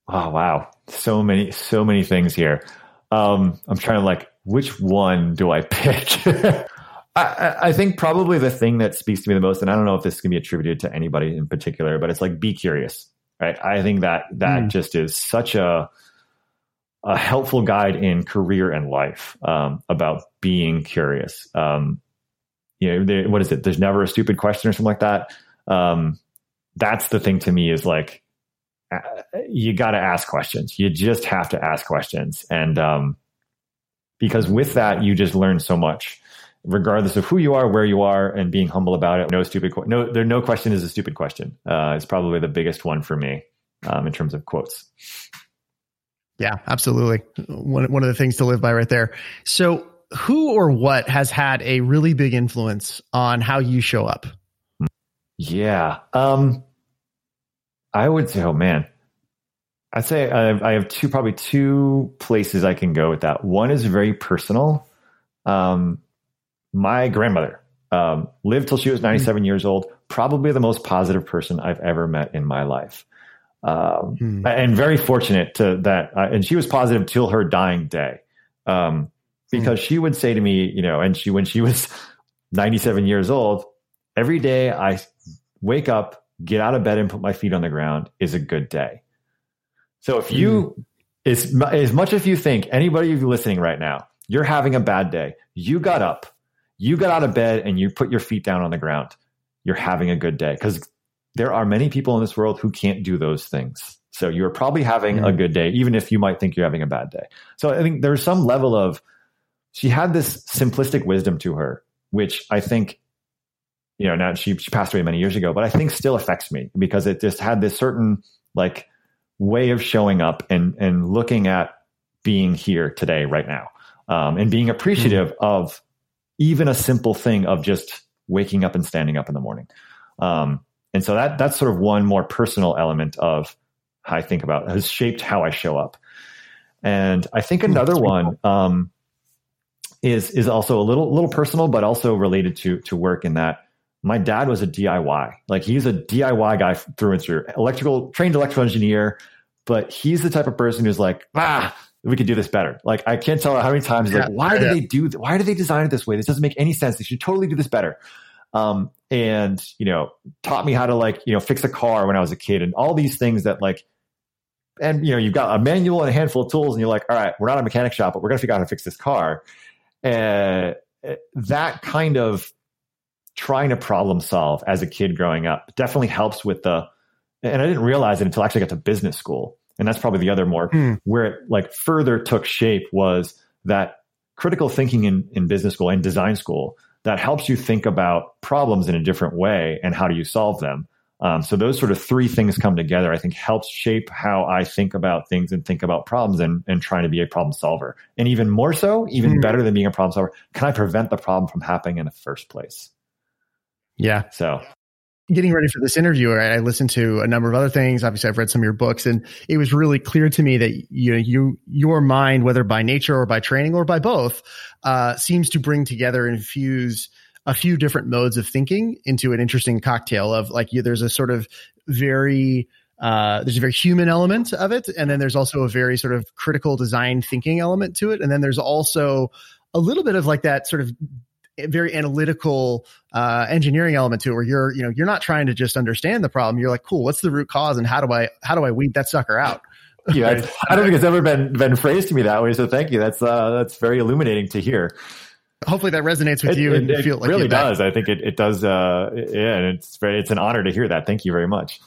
Oh, wow. So many, so many things here. Um, I'm trying to like, which one do I pick? I, I, think probably the thing that speaks to me the most, and I don't know if this can be attributed to anybody in particular, but it's like be curious, right? I think that that mm. just is such a a helpful guide in career and life um, about being curious. Um, you know, there, what is it? There's never a stupid question or something like that. Um, that's the thing to me is like, uh, you got to ask questions. You just have to ask questions. And, um, because with that, you just learn so much, regardless of who you are, where you are, and being humble about it. No stupid, no, there, no question is a stupid question. Uh, it's probably the biggest one for me, um, in terms of quotes. Yeah, absolutely. One, one of the things to live by right there. So who or what has had a really big influence on how you show up? Yeah. Um, I would say, oh man, I'd say I have, I have, two, probably two places I can go with that. One is very personal. Um, my grandmother um, lived till she was 97 mm. years old, probably the most positive person I've ever met in my life. Um, mm. And very fortunate to that. Uh, and she was positive till her dying day. Um, because mm. she would say to me, you know, and she, when she was 97 years old, every day I wake up, get out of bed and put my feet on the ground is a good day. So if you, mm. as, as much as you think anybody listening right now, you're having a bad day, you got up, you got out of bed and you put your feet down on the ground, you're having a good day because there are many people in this world who can't do those things. So you're probably having mm. a good day, even if you might think you're having a bad day. So I think there's some level of she had this simplistic wisdom to her, which I think, you know, now she, she passed away many years ago, but I think still affects me because it just had this certain like way of showing up and, and looking at being here today, right now, um, and being appreciative mm-hmm. of even a simple thing of just waking up and standing up in the morning. Um, and so that, that's sort of one more personal element of how I think about has shaped how I show up. And I think another one, um, is is also a little little personal, but also related to to work in that my dad was a DIY. Like he's a DIY guy through and through. Electrical trained electrical engineer, but he's the type of person who's like, ah, we could do this better. Like I can't tell how many times yeah, like, why yeah. do they do th- why do they design it this way? This doesn't make any sense. They should totally do this better. Um, and you know, taught me how to like, you know, fix a car when I was a kid and all these things that like and you know, you've got a manual and a handful of tools and you're like, all right, we're not a mechanic shop, but we're gonna figure out how to fix this car uh, that kind of trying to problem solve as a kid growing up definitely helps with the and I didn't realize it until I actually got to business school. And that's probably the other more mm. where it like further took shape was that critical thinking in, in business school and design school that helps you think about problems in a different way and how do you solve them. Um, so those sort of three things come together, I think helps shape how I think about things and think about problems and, and trying to be a problem solver. And even more so, even mm. better than being a problem solver, can I prevent the problem from happening in the first place? Yeah. So getting ready for this interview, I listened to a number of other things. Obviously, I've read some of your books, and it was really clear to me that you know, you your mind, whether by nature or by training or by both, uh, seems to bring together and fuse a few different modes of thinking into an interesting cocktail of like you, there's a sort of very uh, there's a very human element of it, and then there's also a very sort of critical design thinking element to it, and then there's also a little bit of like that sort of very analytical uh, engineering element to it, where you're you know you're not trying to just understand the problem. You're like, cool, what's the root cause, and how do I how do I weed that sucker out? yeah, I don't think it's ever been been phrased to me that way. So thank you. That's uh, that's very illuminating to hear hopefully that resonates with it, you and it, feel like really does. I think it, it does. Uh, yeah, and it's very, it's an honor to hear that. Thank you very much.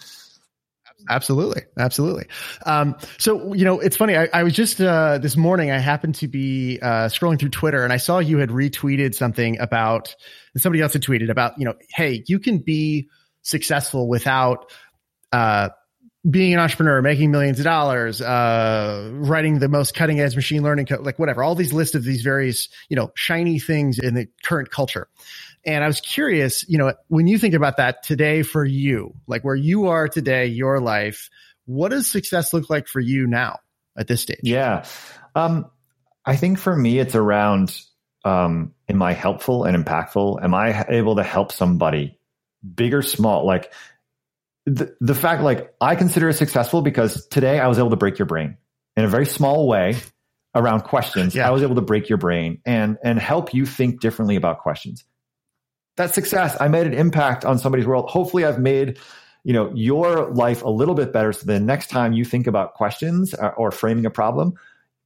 Absolutely. Absolutely. Um, so, you know, it's funny. I, I was just, uh, this morning, I happened to be, uh, scrolling through Twitter and I saw you had retweeted something about somebody else had tweeted about, you know, Hey, you can be successful without uh, being an entrepreneur, making millions of dollars, uh, writing the most cutting edge machine learning code, like whatever, all these lists of these various, you know, shiny things in the current culture. And I was curious, you know, when you think about that today for you, like where you are today, your life, what does success look like for you now at this stage? Yeah. Um, I think for me, it's around, um, am I helpful and impactful? Am I able to help somebody big or small? Like, the, the fact like I consider it successful because today I was able to break your brain in a very small way around questions. Yeah. I was able to break your brain and and help you think differently about questions. That's success. I made an impact on somebody's world. Hopefully I've made you know your life a little bit better so the next time you think about questions or, or framing a problem,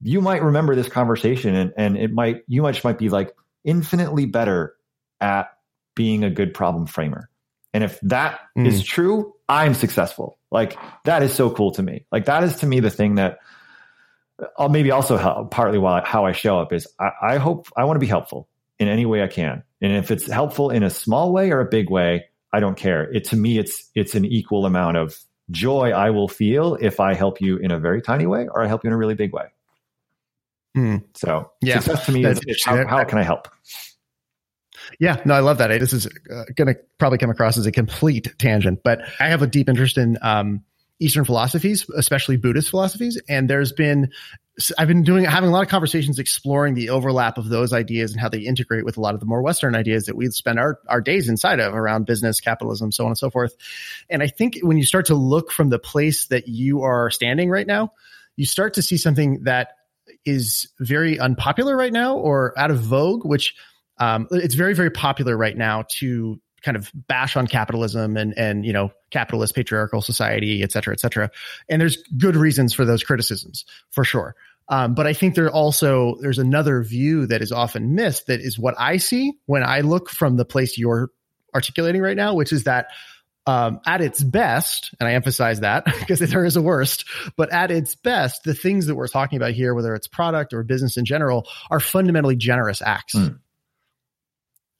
you might remember this conversation and and it might you much might be like infinitely better at being a good problem framer. And if that mm. is true, I'm successful. Like that is so cool to me. Like that is to me the thing that I'll uh, maybe also help, partly why, how I show up is I, I hope I want to be helpful in any way I can. And if it's helpful in a small way or a big way, I don't care. It to me, it's it's an equal amount of joy I will feel if I help you in a very tiny way or I help you in a really big way. Mm. So yeah, success to me is, is how, how can I help? Yeah, no, I love that. This is uh, going to probably come across as a complete tangent, but I have a deep interest in um, Eastern philosophies, especially Buddhist philosophies. And there's been, I've been doing, having a lot of conversations exploring the overlap of those ideas and how they integrate with a lot of the more Western ideas that we spend our, our days inside of around business, capitalism, so on and so forth. And I think when you start to look from the place that you are standing right now, you start to see something that is very unpopular right now or out of vogue, which um, it's very very popular right now to kind of bash on capitalism and and you know capitalist patriarchal society et cetera et cetera and there's good reasons for those criticisms for sure um, but i think there also there's another view that is often missed that is what i see when i look from the place you're articulating right now which is that um, at its best, and I emphasize that because there is a worst, but at its best, the things that we're talking about here, whether it's product or business in general, are fundamentally generous acts. Mm.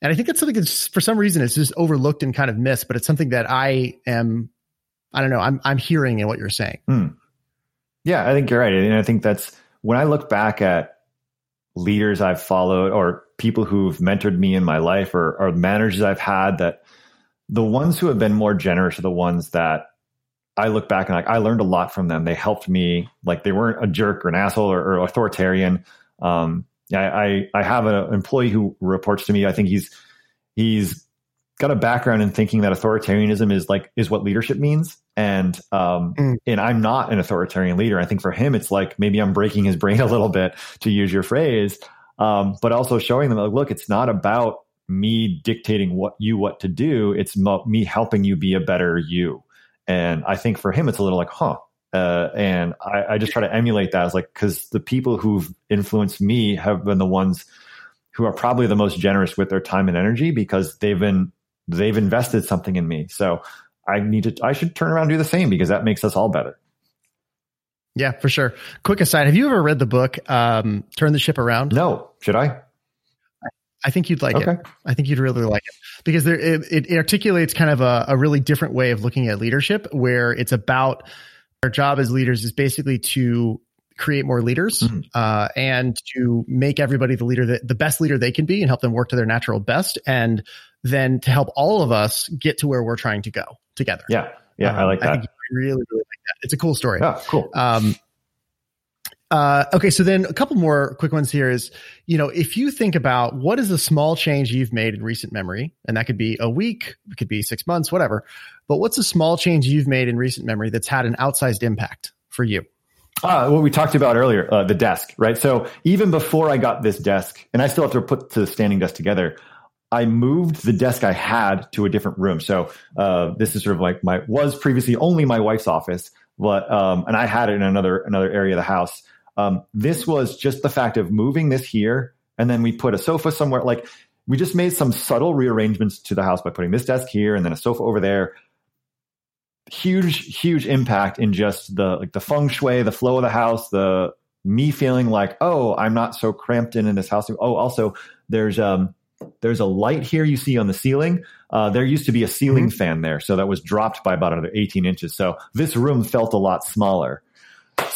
And I think it's something that's for some reason it's just overlooked and kind of missed, but it's something that I am, I don't know, I'm, I'm hearing in what you're saying. Mm. Yeah, I think you're right. And I think that's when I look back at leaders I've followed or people who've mentored me in my life or, or managers I've had that the ones who have been more generous are the ones that I look back and like, I learned a lot from them. They helped me. Like they weren't a jerk or an asshole or, or authoritarian. Um, I, I, have an employee who reports to me. I think he's he's got a background in thinking that authoritarianism is like is what leadership means, and um, mm. and I'm not an authoritarian leader. I think for him, it's like maybe I'm breaking his brain a little bit to use your phrase, um, but also showing them like, look, it's not about me dictating what you what to do. It's me helping you be a better you. And I think for him, it's a little like, huh, uh, and I, I, just try to emulate that as like because the people who've influenced me have been the ones who are probably the most generous with their time and energy because they've been they've invested something in me. So I need to I should turn around and do the same because that makes us all better. Yeah, for sure. Quick aside: Have you ever read the book um, "Turn the Ship Around"? No. Should I? I think you'd like okay. it. I think you'd really like it because there, it, it articulates kind of a, a really different way of looking at leadership, where it's about our job as leaders is basically to create more leaders mm-hmm. uh, and to make everybody the leader that the best leader they can be and help them work to their natural best and then to help all of us get to where we're trying to go together. Yeah. Yeah um, i like that. i think really really like that. It's a cool story. Yeah cool. Um, uh, okay, so then a couple more quick ones here is, you know, if you think about what is a small change you've made in recent memory, and that could be a week, it could be six months, whatever, but what's a small change you've made in recent memory that's had an outsized impact for you? Uh, what we talked about earlier, uh, the desk, right? So even before I got this desk, and I still have to put the standing desk together, I moved the desk I had to a different room. So uh, this is sort of like my was previously only my wife's office, but um, and I had it in another another area of the house. Um, this was just the fact of moving this here, and then we put a sofa somewhere. Like we just made some subtle rearrangements to the house by putting this desk here and then a sofa over there. Huge, huge impact in just the like the feng shui, the flow of the house, the me feeling like, oh, I'm not so cramped in in this house. Oh, also there's um there's a light here you see on the ceiling. Uh, there used to be a ceiling mm-hmm. fan there, so that was dropped by about another 18 inches. So this room felt a lot smaller.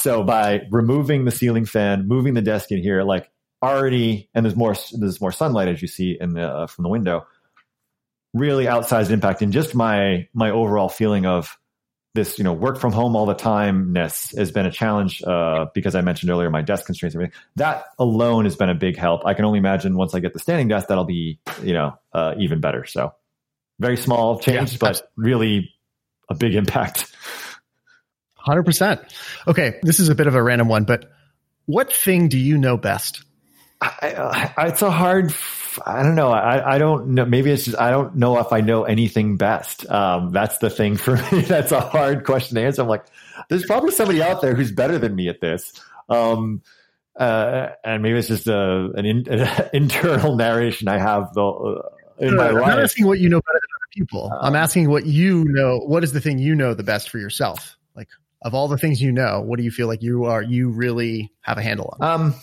So by removing the ceiling fan, moving the desk in here, like already, and there's more there's more sunlight as you see in the uh, from the window. Really outsized impact and just my my overall feeling of this, you know, work from home all the time ness has been a challenge uh, because I mentioned earlier my desk constraints and everything. That alone has been a big help. I can only imagine once I get the standing desk, that'll be, you know, uh, even better. So very small change, yeah, but really a big impact. 100%. Okay. This is a bit of a random one, but what thing do you know best? I, uh, it's a hard I don't know. I, I don't know. Maybe it's just I don't know if I know anything best. Um, that's the thing for me. that's a hard question to answer. I'm like, there's probably somebody out there who's better than me at this. Um, uh, and maybe it's just a, an, in, an internal narration I have the, uh, in my I'm life. I'm not asking what you know better than other people. Um, I'm asking what you know. What is the thing you know the best for yourself? Of all the things you know, what do you feel like you are you really have a handle on? Um,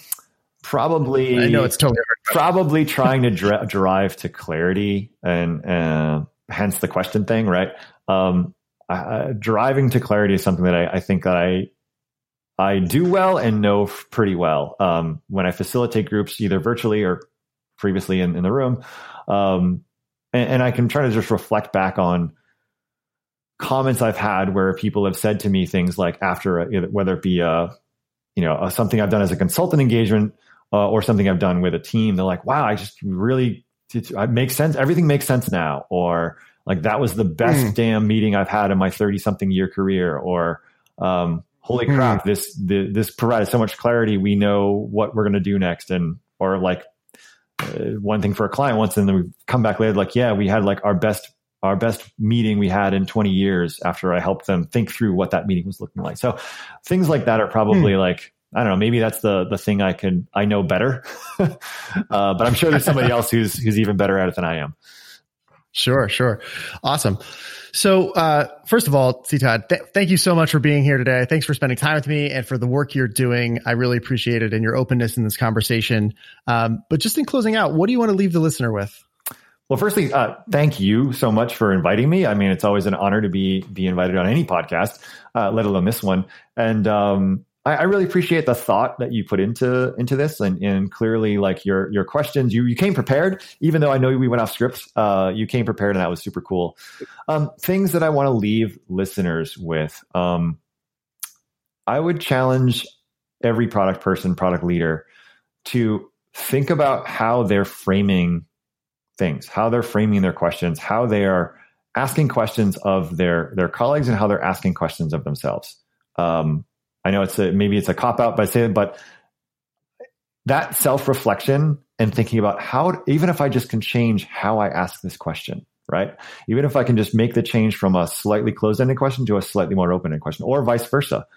probably I know it's totally probably trying to dri- drive to clarity and uh, hence the question thing, right? Um, uh, driving to clarity is something that I, I, think that I I do well and know pretty well um, when I facilitate groups either virtually or previously in, in the room, um, and, and I can try to just reflect back on comments I've had where people have said to me things like after a, whether it be a you know a, something I've done as a consultant engagement uh, or something I've done with a team, they're like, wow, I just really, it makes sense. Everything makes sense now. Or like, that was the best mm. damn meeting I've had in my 30 something year career. Or, um, holy mm. crap, this, the, this provided so much clarity. We know what we're going to do next. And, or like, uh, one thing for a client once, and then we come back later, like, yeah, we had like our best our best meeting we had in 20 years after I helped them think through what that meeting was looking like. So things like that are probably mm. like I don't know. Maybe that's the the thing I can I know better, uh, but I'm sure there's somebody else who's who's even better at it than I am. Sure, sure, awesome. So, uh, first of all, C Todd, th- thank you so much for being here today. Thanks for spending time with me and for the work you're doing. I really appreciate it and your openness in this conversation. Um, but just in closing out, what do you want to leave the listener with? Well, firstly, uh, thank you so much for inviting me. I mean, it's always an honor to be be invited on any podcast, uh, let alone this one. And um, I, I, really appreciate the thought that you put into into this, and, and clearly, like your your questions, you you came prepared. Even though I know we went off script, uh, you came prepared, and that was super cool. Um, things that I want to leave listeners with. Um, I would challenge every product person, product leader, to think about how they're framing things, how they're framing their questions, how they are asking questions of their their colleagues, and how they're asking questions of themselves. Um, I know it's a, maybe it's a cop out by saying, but that self reflection and thinking about how, even if I just can change how I ask this question, right? Even if I can just make the change from a slightly closed ended question to a slightly more open ended question or vice versa.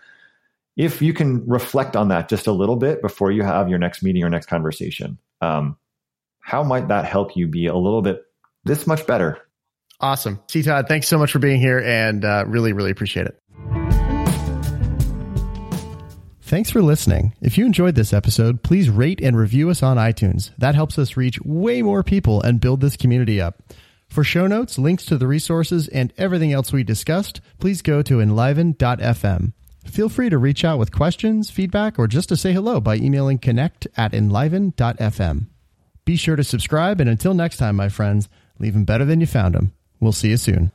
If you can reflect on that just a little bit before you have your next meeting or next conversation, um, how might that help you be a little bit this much better? Awesome. C Todd, thanks so much for being here and uh, really, really appreciate it. Thanks for listening. If you enjoyed this episode, please rate and review us on iTunes. That helps us reach way more people and build this community up. For show notes, links to the resources, and everything else we discussed, please go to enliven.fm. Feel free to reach out with questions, feedback, or just to say hello by emailing connect at enliven.fm. Be sure to subscribe, and until next time, my friends, leave them better than you found them. We'll see you soon.